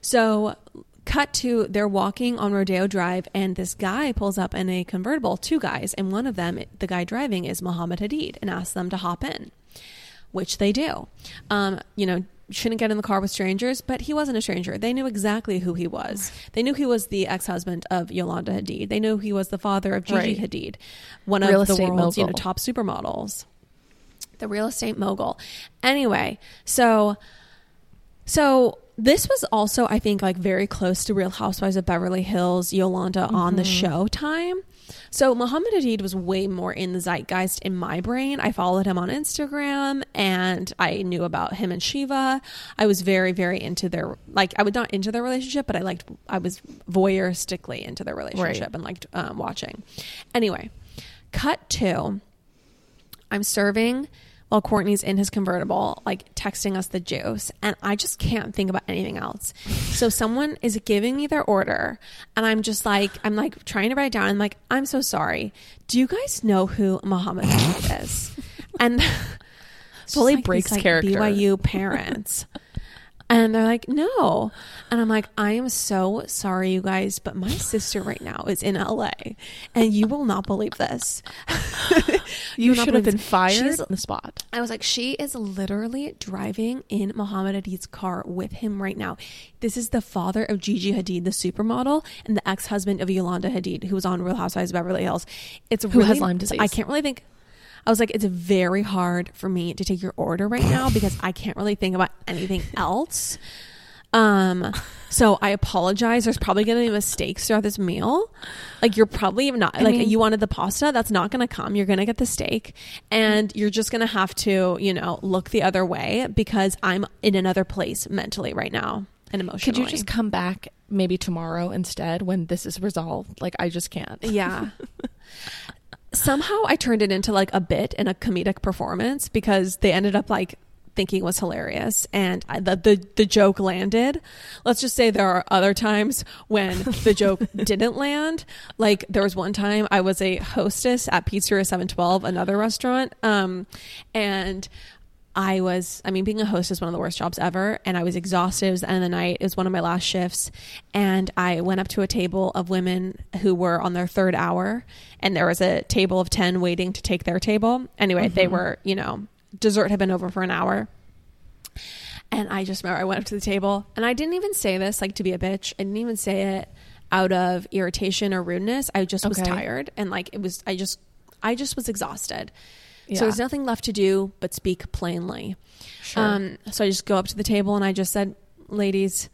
So, cut to they're walking on Rodeo Drive, and this guy pulls up in a convertible, two guys, and one of them, the guy driving, is Mohammed Hadid, and asks them to hop in which they do. Um, you know, shouldn't get in the car with strangers, but he wasn't a stranger. They knew exactly who he was. They knew he was the ex-husband of Yolanda Hadid. They knew he was the father of Gigi Right. Hadid, one Real of the world's you know top supermodels. The real estate mogul. Anyway, so so this was also, I think, like very close to Real Housewives of Beverly Hills, Yolanda on the Mm-hmm. show time. So Muhammad Hadid was way more in the zeitgeist in my brain. I followed him on Instagram and I knew about him and Shiva. I was very, very into their like I was not into their relationship, but I liked I was voyeuristically into their relationship Right. and liked um, watching. Anyway, cut to I'm serving while Courtney's in his convertible, like texting us the juice, and I just can't think about anything else. So someone is giving me their order, and I'm just like, I'm like trying to write it down. I'm like, I'm so sorry. Do you guys know who Muhammad Ali is? And Fully just breaks like, character. BYU parents. And they're like, no. And I'm like, I am so sorry, you guys, but my sister right now is in LA and you will not believe this. You not should have been this. fired She's- on the spot. I was like, she is literally driving in Muhammad Hadid's car with him right now. This is the father of Gigi Hadid, the supermodel, and the ex husband of Yolanda Hadid, who was on Real Housewives of Beverly Hills. It's Who really, has Lyme disease. I can't really think. I was like, it's very hard for me to take your order right now because I can't really think about anything else. Um, so I apologize. There's probably going to be mistakes throughout this meal. Like you're probably not like mean- you wanted the pasta. That's not going to come. You're going to get the steak, and you're just going to have to, you know, look the other way because I'm in another place mentally right now and emotionally. Could you just come back maybe tomorrow instead when this is resolved? Like I just can't. Yeah. Somehow I turned it into like a bit and a comedic performance because they ended up like thinking it was hilarious and I, the, the the joke landed. Let's just say there are other times when the joke didn't land. Like there was one time I was a hostess at Pizzeria 712, another restaurant, um, and I was, I mean, being a host is one of the worst jobs ever. And I was exhausted. It was the end of the night. It was one of my last shifts. And I went up to a table of women who were on their third hour. And there was a table of 10 waiting to take their table. Anyway, they mm-hmm. were, you know, dessert had been over for an hour. And I just remember I went up to the table and I didn't even say this like to be a bitch. I didn't even say it out of irritation or rudeness. I just was tired and like it was, I just, I just was exhausted. Yeah. So there's nothing left to do but speak plainly. Sure. Um, so I just go up to the table and I just said, "Ladies,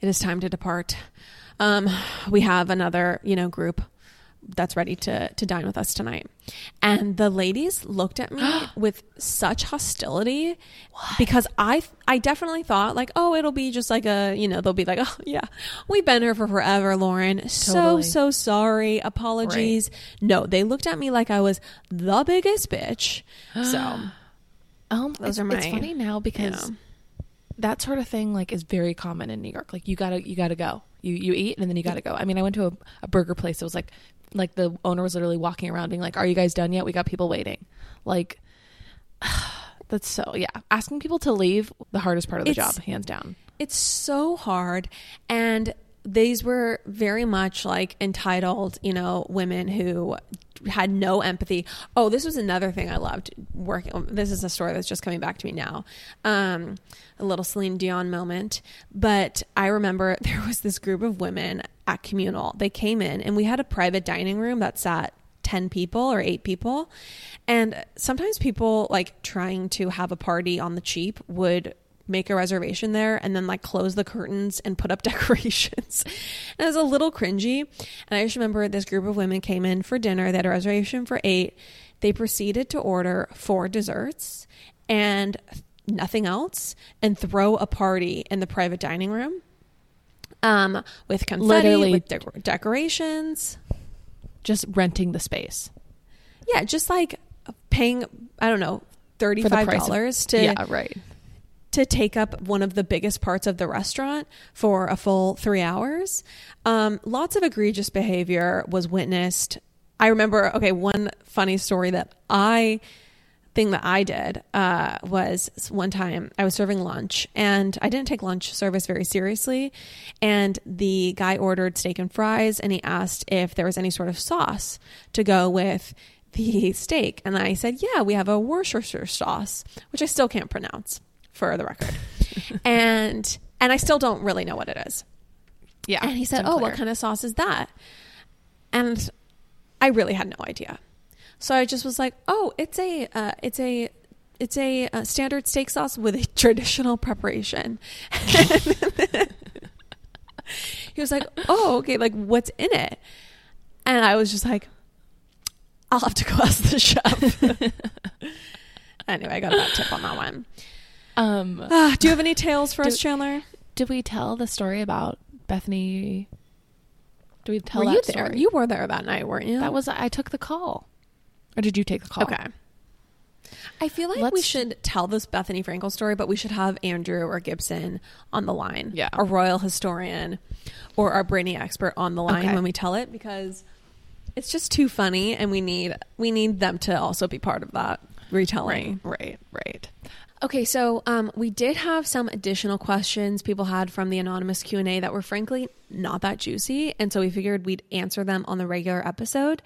it is time to depart. Um, we have another, you know, group that's ready to to dine with us tonight." And the ladies looked at me with such hostility because I I definitely thought like, "Oh, it'll be just like a, you know, they'll be like, "Oh, yeah, we've been here for forever, Lauren. So Totally. so sorry. Apologies." No, they looked at me like I was the biggest bitch. So, um, those it's, are it's funny now because know. that sort of thing like is very common in New York. Like you gotta you gotta go. You you eat and then you gotta go. I mean, I went to a, a burger place. It was like like the owner was literally walking around being like, "Are you guys done yet? We got people waiting." Like that's so yeah. Asking people to leave the hardest part of the It's- job, hands down. It's so hard. And these were very much like entitled, you know, women who had no empathy. Oh, this was another thing I loved working. This is a story that's just coming back to me now. Um, a little Celine Dion moment. But I remember there was this group of women at communal. They came in and we had a private dining room that sat 10 people or 8 people. And sometimes people like trying to have a party on the cheap would make a reservation there and then like close the curtains and put up decorations. and it was a little cringy. And I just remember this group of women came in for dinner. They had a reservation for eight. They proceeded to order four desserts and nothing else and throw a party in the private dining room um, with confetti, Literally- with dec- decorations. Just renting the space. Yeah, just like paying, I don't know, $35 of- to yeah, right. To take up one of the biggest parts of the restaurant for a full three hours. Um, lots of egregious behavior was witnessed. I remember, okay, one funny story that I thing that I did uh, was one time I was serving lunch and I didn't take lunch service very seriously. And the guy ordered steak and fries and he asked if there was any sort of sauce to go with the steak. And I said, Yeah, we have a Worcestershire sauce, which I still can't pronounce for the record. and and I still don't really know what it is. Yeah. And he said, "Oh, what kind of sauce is that?" And I really had no idea. So I just was like, "Oh, it's a uh, it's a it's a, uh standard steak sauce with a traditional preparation. he was like, "Oh, okay. Like, what's in it?" And I was just like, "I'll have to go ask the chef." anyway, I got a bad tip on that one. Um, Uh, do you have any tales for Do- us, Chandler? did we tell the story about Bethany? Do we tell were that you there? story? You were there that night, weren't you? that was I took the call, or did you take the call? okay. I feel like we Let's- should tell this Bethenny Frankel story, but we should have Andrew or Gibson on the line. Yeah. A royal historian or our brainy expert on the line Okay. when we tell it because it's just too funny and we need we need them to also be part of that retelling. Right, right, right. Okay, so um, we did have some additional questions people had from the anonymous Q and A that were frankly not that juicy, and so we figured we'd answer them on the regular episode.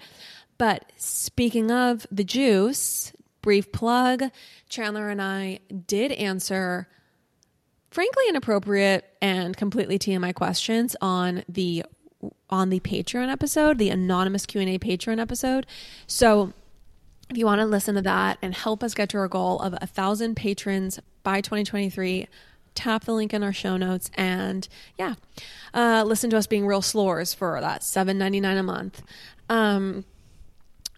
But speaking of the juice, brief plug: Chandler and I did answer frankly inappropriate and completely TMI questions on the on the Patreon episode, the anonymous Q and A Patreon episode. So if you want to listen to that and help us get to our goal of a thousand patrons by 2023, tap the link in our show notes and yeah, uh, listen to us being real slores for that 7.99 a month. Um,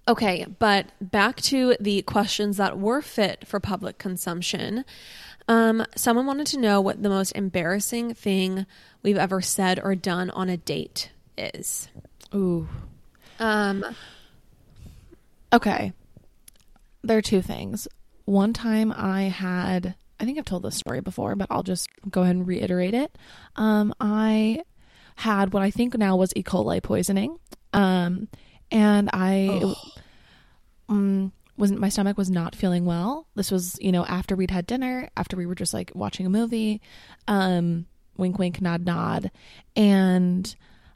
okay, but back to the questions that were fit for public consumption. Um, someone wanted to know what the most embarrassing thing we've ever said or done on a date is. Ooh. Um, Okay. There are two things. One time I had, I think I've told this story before, but I'll just go ahead and reiterate it. Um, I had what I think now was E. coli poisoning. Um, and I um, wasn't, my stomach was not feeling well. This was, you know, after we'd had dinner, after we were just like watching a movie. Um, wink, wink, nod, nod. And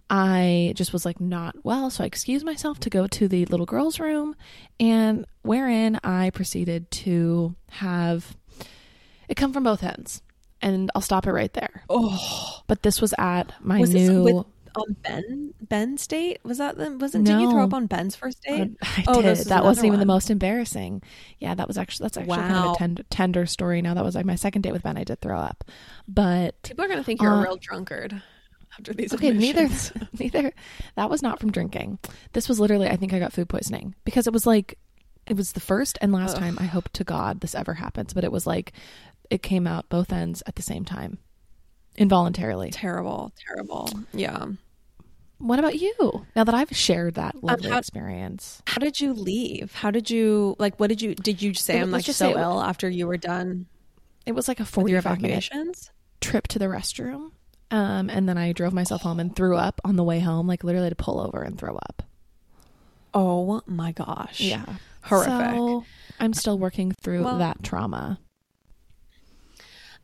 I just was like not well, so I excused myself to go to the little girl's room, and wherein I proceeded to have it come from both ends. And I'll stop it right there. oh, But this was at my was this new. with on Ben Ben's date? Was that the wasn't? Did you throw up on Ben's first date? I Oh, did. That wasn't even the most embarrassing. Yeah, that was actually that's actually kind of a tender, tender story. Now that was like my second date with Ben. I did throw up, but People are gonna think you're Uh, a real drunkard after these. okay, neither admissions. neither that was not from drinking. This was literally I think I got food poisoning because it was like it was the first and last Ugh. time I hope to God this ever happens, but it was like it came out both ends at the same time. Involuntarily. terrible, terrible. Yeah. What about you? Now that I've shared that um, lovely how- experience. How did you leave? How did you like? What did you? Did you say I'm like so ill after you were done It was like a 45 minute trip to the restroom. Um, and then I drove myself home and threw up on the way home, like literally to pull over and throw up. Oh my gosh. Yeah. Horrific. So I'm still working through Well- that trauma.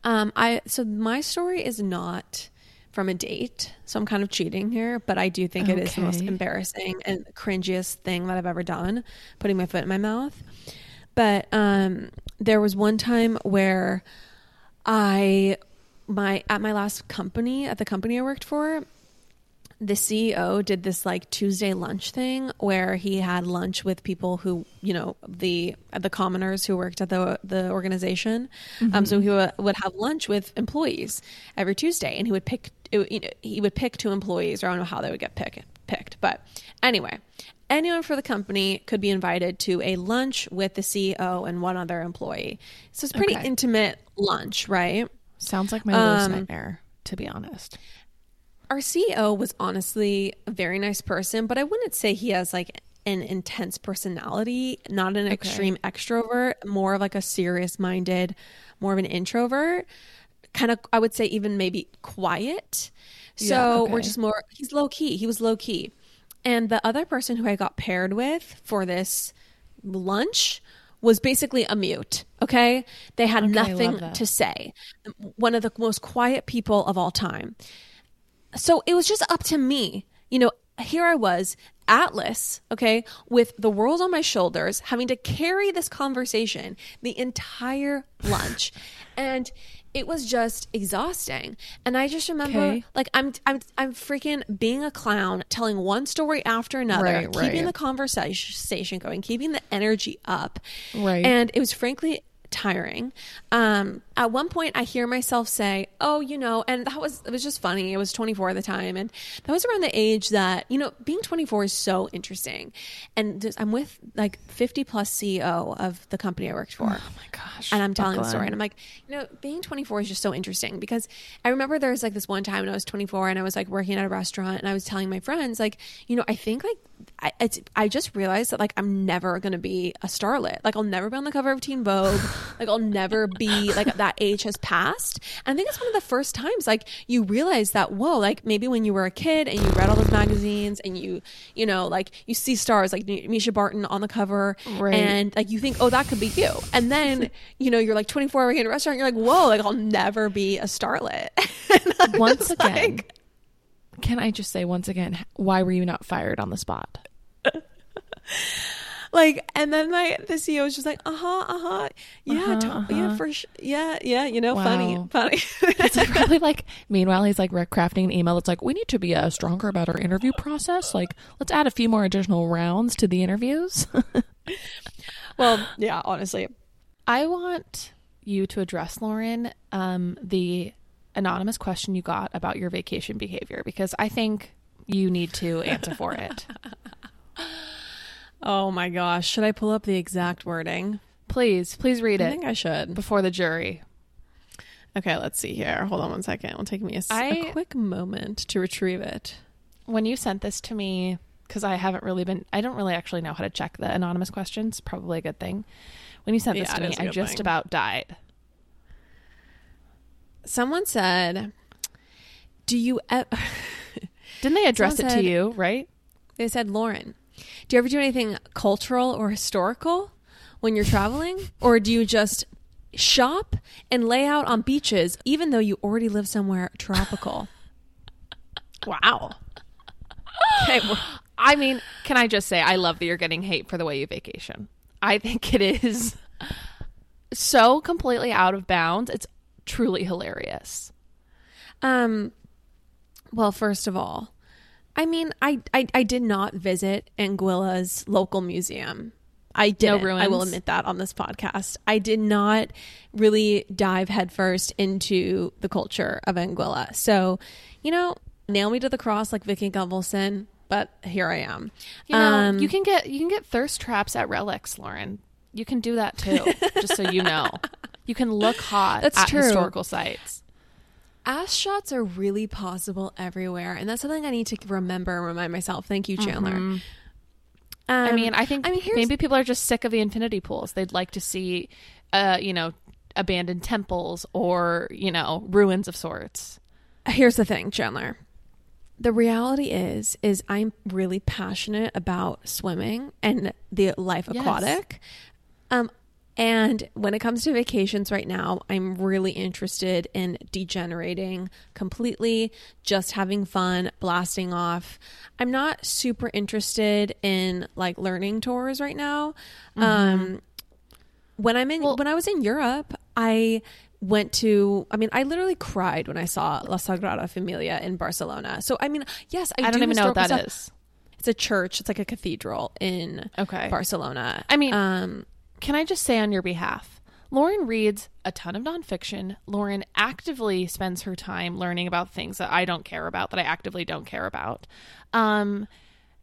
Um, I so my story is not from a date, so I'm kind of cheating here, but I do think it is the most embarrassing and cringiest thing that I've ever done, putting my foot in my mouth. But um, there was one time where I my at my last company at the company I worked for, the CEO did this like Tuesday lunch thing where he had lunch with people who, you know, the the commoners who worked at the the organization. Um, so he would, would have lunch with employees every Tuesday, and he would pick it, you know, he would pick two employees, or I don't know how they would get pick, picked, but anyway. Anyone for the company could be invited to a lunch with the CEO and one other employee. So it's pretty Okay. intimate lunch, right? Sounds like my worst Um, nightmare, to be honest. our CEO was honestly a very nice person, but I wouldn't say he has like an intense personality, not an extreme extrovert, more of like a serious minded, more of an introvert. Kind of, I would say, even maybe quiet. So Yeah, we're just more, he's low key. He was low key. And the other person who I got paired with for this lunch was basically a mute. Okay. They had Okay, nothing to say. One of the most quiet people of all time so it was just up to me you know here i was atlas okay with the world on my shoulders having to carry this conversation the entire lunch and it was just exhausting and i just remember Okay. like i'm i'm i'm freaking being a clown telling one story after another Right, keeping right. the conversation going keeping the energy up Right. and it was frankly tiring. Um, at one point, I hear myself say, "Oh, you know," and that was it was just funny. It was 24 at the time, and that was around the age that you know, being 24 is so interesting. And just, I'm with like 50 plus CEO of the company I worked for. Oh my gosh. And I'm telling the story, and I'm like, you know, being 24 is just so interesting because I remember there was like this one time when I was 24 and I was like working at a restaurant, and I was telling my friends, like, you know, I think like I, I just realized that like I'm never gonna be a starlet. Like I'll never be on the cover of Teen Vogue. like I'll never be like that age has passed. And I think it's one of the first times like you realize that whoa, like maybe when you were a kid and you read all those magazines and you you know like you see stars like Mischa Barton on the cover Right. and like you think oh that could be you. And then you know you're like 24 working in a restaurant. You're like whoa, like I'll never be a starlet. Once again, like, can I just say once again, why were you not fired on the spot? like and then my the CEO was just like uh-huh uh-huh yeah Uh-huh, to- yeah uh-huh. for sure yeah yeah you know funny Wow. funny It's like probably like meanwhile he's like crafting an email that's like we need to be uh, stronger about our interview process like let's add a few more additional rounds to the interviews well yeah honestly i want you to address lauren um, the anonymous question you got about your vacation behavior because i think you need to answer for it. Oh my gosh. Should I pull up the exact wording? Please please read it. I think I should. before the jury. Okay let's see here. Hold on one second. It'll take me a, s- a I- quick moment to retrieve it. When you sent this to me because i haven't really been i don't really actually know how to check the anonymous questions probably a good thing. When you sent this Yeah, to me is a i good just thing. about died someone said do you e- didn't they address Someone it to you right They said, Lauren, do you ever do anything cultural or historical when you're traveling? or do you just shop and lay out on beaches even though you already live somewhere tropical? wow okay well, i mean can i just say i love that you're getting hate for the way you vacation i think it is so completely out of bounds it's truly hilarious Um, well, first of all, I mean, I, I, I did not visit Anguilla's local museum. I didn't. I will admit that on this podcast. I did not really dive headfirst into the culture of Anguilla. So, you know, nail me to the cross like Vicki Gunvalson, but here I am. You know, Um, you can get you can get thirst traps at relics, Lauren. You can do that too. just so you know, you can look hot That's at true. historical sites. ass shots are really possible everywhere, and that's something I need to remember and remind myself. Thank you, Chandler. Um, I mean, I think I mean, maybe people are just sick of the infinity pools. They'd like to see, uh, you know, abandoned temples or you know ruins of sorts. here's the thing, Chandler. The reality is, is I'm really passionate about swimming and the life Yes. aquatic. Um, and when it comes to vacations right now, I'm really interested in degenerating completely, just having fun, blasting off. I'm not super interested in like learning tours right now. Um, when I'm in Well- when I was in Europe, I went to I mean I literally cried when I saw La Sagrada Familia in Barcelona. So I mean, yes, I, I, don't do even know what that historical is. It's a church. It's like a cathedral in Okay. Barcelona. I mean, um Can I just say on your behalf, Lauren reads a ton of nonfiction. Lauren actively spends her time learning about things that I don't care about, that I actively don't care about. Um,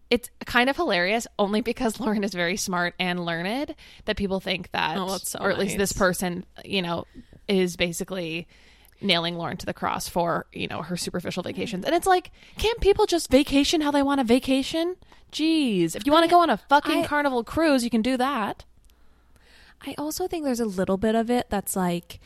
it's kind of hilarious only because Lauren is very smart and learned that people think that, Oh, that's so or at least this person, you know, is basically nailing Lauren to the cross for, you know, her superficial vacations. And it's like, can't people just vacation how they want to vacation? Jeez. If you want to go on a fucking I- carnival cruise, you can do that. I also think there's a little bit of it that's like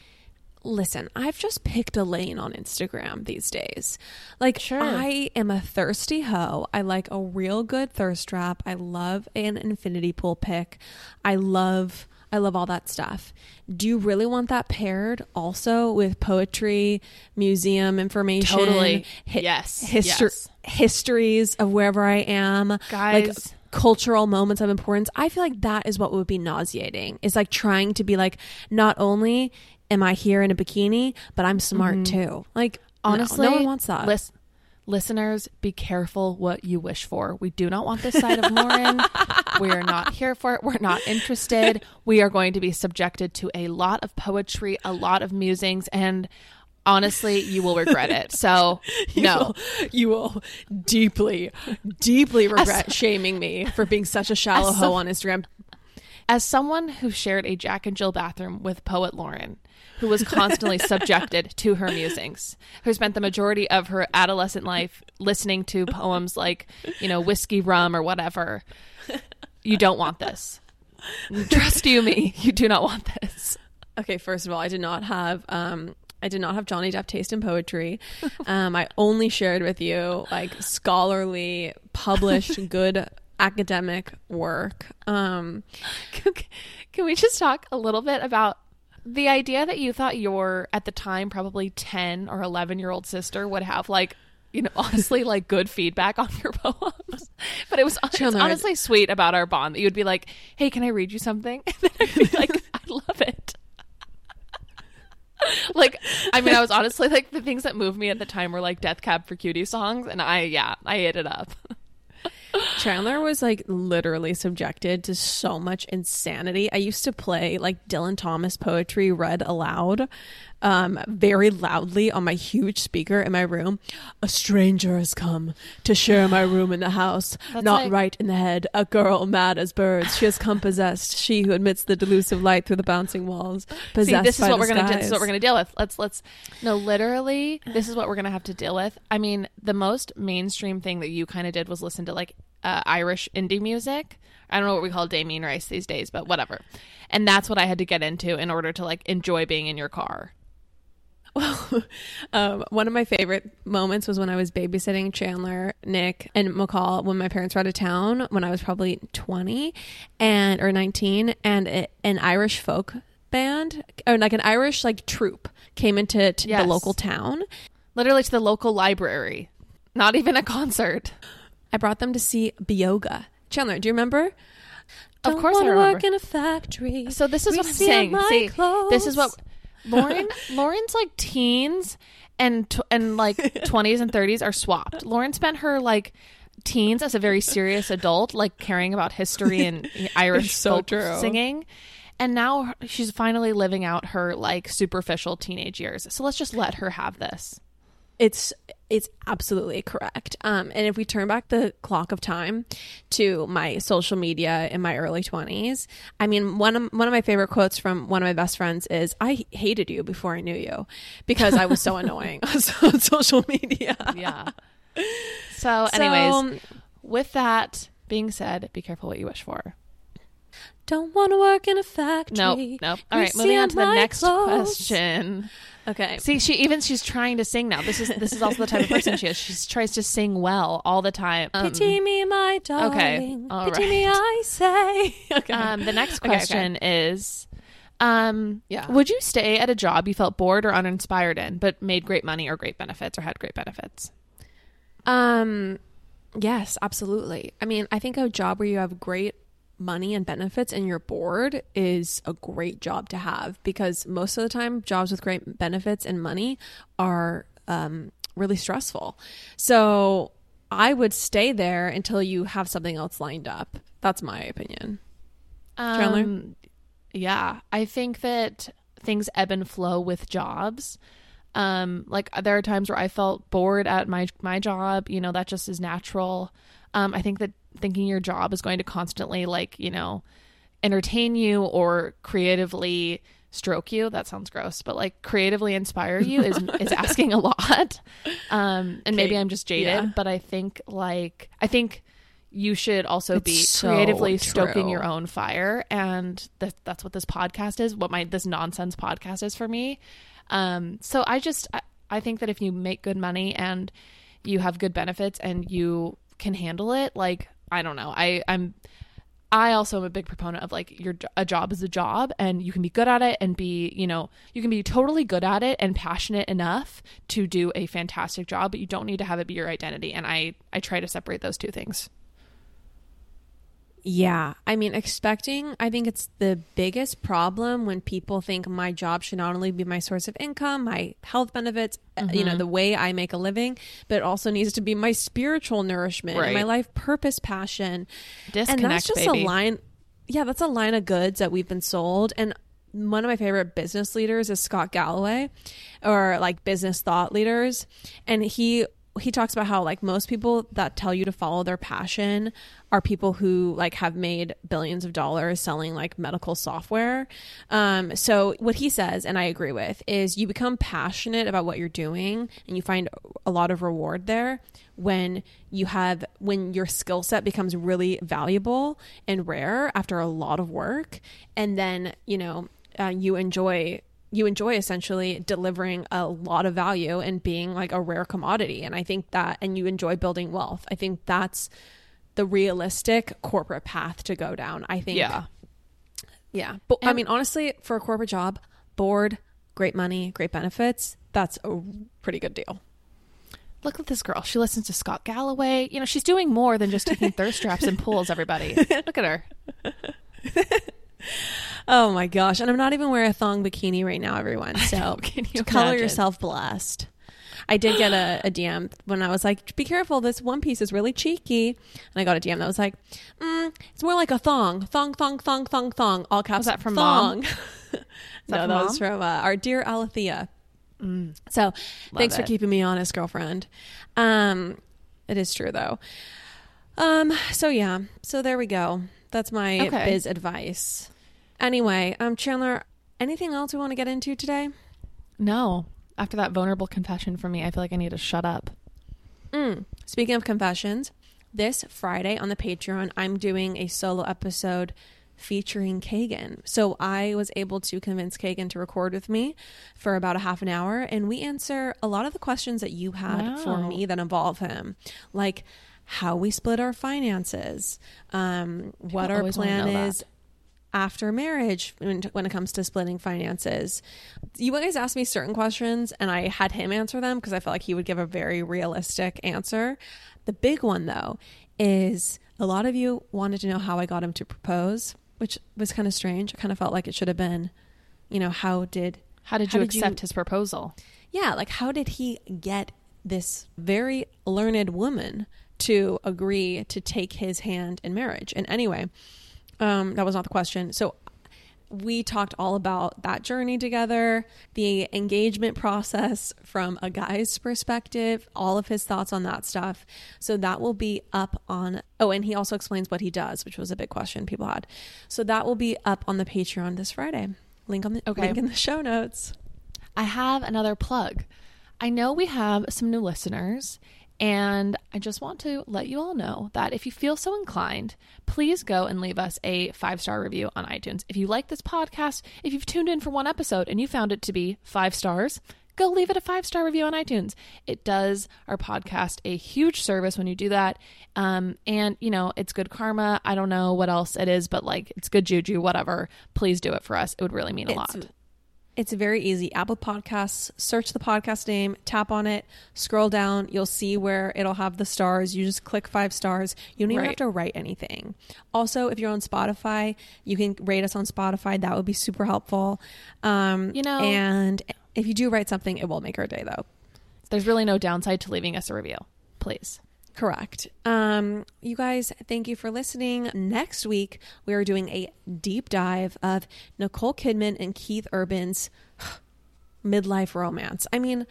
listen, I've just picked a lane on Instagram these days. Like Sure. I am a thirsty hoe. I like a real good thirst trap. I love an infinity pool pick. I love I love all that stuff. Do you really want that paired also with poetry, museum information, Totally. Yes. history, Yes. histories of wherever I am, like Guys. Cultural moments of importance. I feel like that is what would be nauseating. it's like trying to be like, not only am I here in a bikini, but I'm smart too. Like Mm-hmm. Honestly, no, no one wants that. Listen, listeners, be careful what you wish for. We do not want this side of Lauren. we are not here for it. We're not interested. We are going to be subjected to a lot of poetry, a lot of musings, and honestly, you will regret it. So, You no. will- you will deeply, deeply regret shaming me for being such a shallow As hoe on Instagram. As someone who shared a Jack and Jill bathroom with poet Lauren, who was constantly subjected to her musings, who spent the majority of her adolescent life listening to poems like, you know, whiskey rum or whatever, you don't want this. Trust you me, you do not want this. Okay, first of all, I did not have um I did not have Johnny Depp taste in poetry. Um, I only shared with you like scholarly, published, good academic work. Um, Can, can we just talk a little bit about the idea that you thought your, at the time, probably 10 or 11 year old sister would have like, you know, honestly, like good feedback on your poems. But it was honestly sweet about our bond that you would be like, hey, can I read you something? And then I'd be like, I love it. like, I mean, I was honestly like, the things that moved me at the time were like Death Cab for Cutie songs. And I, yeah, I ate it up. Chandler was like literally subjected to so much insanity. I used to play like Dylan Thomas poetry read aloud um, very loudly on my huge speaker in my room. A stranger has come to share my room in the house. That's Not like- right in the head. A girl mad as birds. She has come possessed. She who admits the delusive light through the bouncing walls. Possessed See, this is what we're gonna do. This is what we're gonna deal with. Let's let's no, literally, this is what we're gonna have to deal with. I mean, the most mainstream thing that you kind of did was listen to like uh, Irish indie music. I don't know what we call Damien Rice these days, but whatever. And that's what I had to get into in order to like enjoy being in your car. um, one of my favorite moments was when I was babysitting Chandler, Nick, and McCall when my parents were out of town when I was probably 20 and or 19 and it, an Irish folk band or like an Irish like troupe came into to Yes. the local town. Literally to the local library, not even a concert. I brought them to see Beoga. Chandler, do you remember? Of Don't course I remember. work in a factory. So this is what I'm saying. my See, clothes. this is what Lauren Lauren's like teens and tw- and like 20s and 30s are swapped. Lauren spent her like teens as a very serious adult, like caring about history and Irish so folk true. singing. And now she's finally living out her like superficial teenage years. So let's just let her have this. It's it's absolutely correct. Um, and if we turn back the clock of time to my social media in my early twenties, I mean one of one of my favorite quotes from one of my best friends is, "I hated you before I knew you because I was so annoying on social media." Yeah. So, anyways, with that being said, be careful what you wish for. Don't want to work in a factory. Nope, nope. All right, Greasy moving on to the next clothes. question. Okay, See, she even she's trying to sing now. This is this is also the type of person she is. She tries to sing well all the time. Um, pity me, my darling. all pity me, I say. okay. um, the next Okay, okay. question is, um, Yeah. would you stay at a job you felt bored or uninspired in, but made great money or great benefits or had great benefits? Um, yes, absolutely. I mean, I think a job where you have great money and benefits and you're bored is a great job to have because most of the time, jobs with great benefits and money are um, really stressful. So I would stay there until you have something else lined up. That's my opinion. Um, yeah, I think that things ebb and flow with jobs. Um, like there are times where I felt bored at my my job. You know, that just is natural. Um, I think that thinking your job is going to constantly like you know entertain you or creatively stroke you. That sounds gross but like creatively inspire you is is asking a lot. Um and maybe i'm just jaded yeah. but i think like i think you should also It's be so creatively stoking your own fire. And that that's what this podcast is what my this nonsense podcast is for me. Um so i just I, I think that if you make good money and you have good benefits and you can handle it like i don't know i i'm I also am a big proponent of like your a job is a job and you can be good at it and be, you know, you can be totally good at it and passionate enough to do a fantastic job, but you don't need to have it be your identity. And I I try to separate those two things. Yeah. I mean, expecting, I think it's the biggest problem when people think my job should not only be my source of income, my health benefits, uh, you know, Mhm. the way I make a living, but it also needs to be my spiritual nourishment, and my life purpose, passion. Disconnect, and that's just baby. a line. Yeah, that's a line of goods that we've been sold. And one of my favorite business leaders is Scott Galloway, or like business thought leaders, and he he talks about how like most people that tell you to follow their passion are people who like have made billions of dollars selling like medical software. Um, so what he says, and I agree with, is you become passionate about what you're doing and you find a lot of reward there when you have when your skill set becomes really valuable and rare after a lot of work and then you know uh, you enjoy you enjoy essentially delivering a lot of value and being like a rare commodity and i think that and you enjoy building wealth i think that's the realistic corporate path to go down i think Yeah. yeah but i mean honestly for a corporate job board great money great benefits that's a pretty good deal Look at this girl. She listens to Scott Galloway. You know, she's doing more than just taking thirst traps and pools, everybody. Look at her. Oh my gosh. And I'm not even wearing a thong bikini right now, everyone. So Can you color imagine? yourself blessed. I did get a, a DM when I was like, be careful, this one piece is really cheeky. And I got a DM that was like, mm, it's more like a thong. Thong, thong, thong, thong, thong. All caps. Was that from thong. that no, from that was from uh, our dear Alethea. Mm. So thanks for keeping me honest, girlfriend. Um, it is true though. Um, so yeah, so there we go. That's my Okay. biz advice. Anyway, um, Chandler, anything else we want to get into today? No. After that vulnerable confession from me, I feel like I need to shut up. Mm. Speaking of confessions, this Friday on the Patreon, I'm doing a solo episode featuring Kagan. So I was able to convince Kagan to record with me for about a half an hour, and we answer a lot of the questions that you had for me that involve him, like how we split our finances, um, what our plan is after marriage when, when it comes to splitting finances. You guys asked me certain questions and I had him answer them because I felt like he would give a very realistic answer. The big one though is a lot of you wanted to know how I got him to propose, which was kind of strange. I kind of felt like it should have been, you know, how did How did How you did you- accept his proposal? yeah, like how did he get this very learned woman to agree to take his hand in marriage? And anyway, um, that was not the question. So we talked all about that journey together, the engagement process from a guy's perspective, all of his thoughts on that stuff. So that will be up on. Oh, and he also explains what he does, which was a big question people had. So that will be up on the Patreon this Friday. Link on the Okay. link in the show notes. I have another plug. I know we have some new listeners, and I just want to let you all know that if you feel so inclined, please go and leave us a five star review on iTunes. If you like this podcast, if you've tuned in for one episode and you found it to be five stars, go leave it a five star review on iTunes. It does our podcast a huge service when you do that. Um, and, you know, it's good karma. I don't know what else it is, but like it's good juju, whatever. Please do it for us. It would really mean a It's- lot. It's very easy. Apple Podcasts, search the podcast name, tap on it, scroll down. You'll see where it'll have the stars. You just click five stars. You don't even Right. have to write anything. Also, if you're on Spotify, you can rate us on Spotify. That would be super helpful. Um, You know- and if you do write something, it will make our day, though. There's really no downside to leaving us a review. Please. Correct. Um, you guys, thank you for listening. Next week, we are doing a deep dive of Nicole Kidman and Keith Urban's midlife romance. I mean,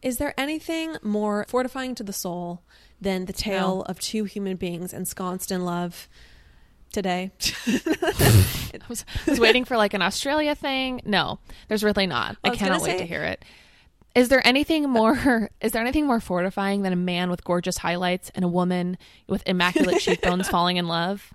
is there anything more fortifying to the soul than the tale of two human beings ensconced in love today? I was, I was waiting for like an Australia thing. No, there's really not. I I, cannot wait say- to hear it. Is there anything more? Is there anything more fortifying than a man with gorgeous highlights and a woman with immaculate cheekbones falling in love?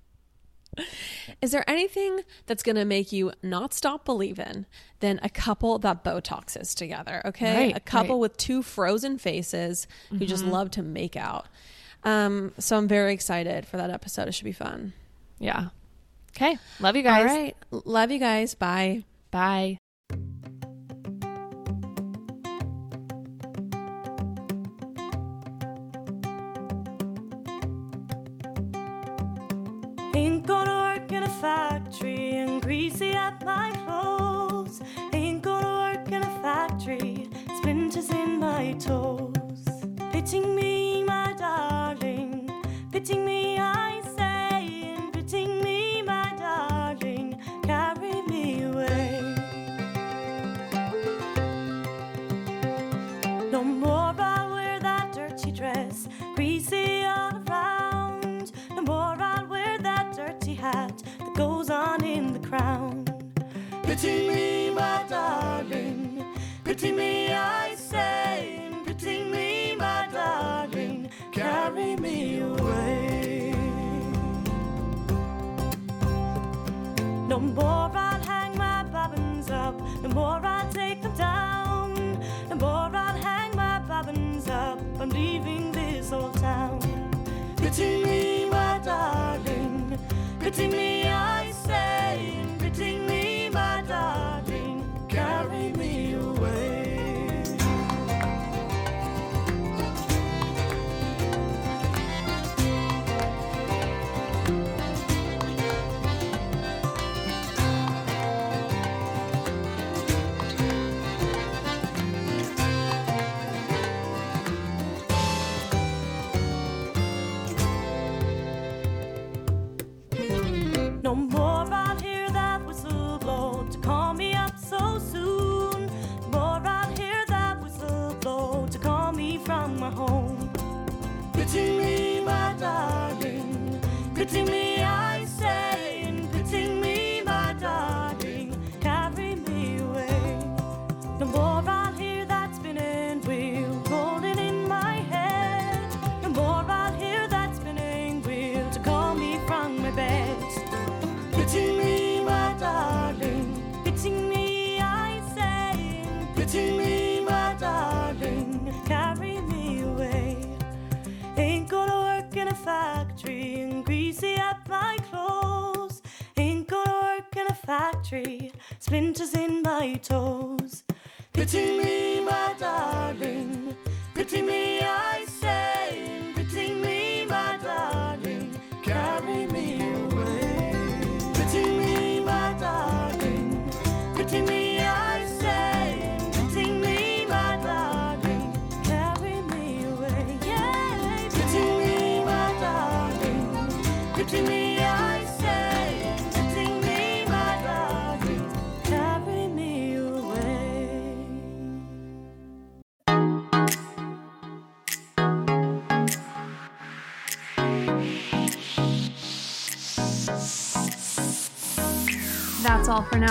Is there anything that's going to make you not stop believing than a couple that Botoxes together? Okay. Right, a couple right. with two frozen faces who just love to make out. Um, so I'm very excited for that episode. It should be fun. Yeah. Okay. Love you guys. All right. Love you guys. Bye. Bye. lazy at my clothes. Ain't gonna work in a factory, splinters in my toes. Pitting me, my darling, pitting me. more I'll hang my bobbins up, the more I'll take them down. The more I'll hang my bobbins up, I'm leaving this old town. Pity me, my darling, pity me.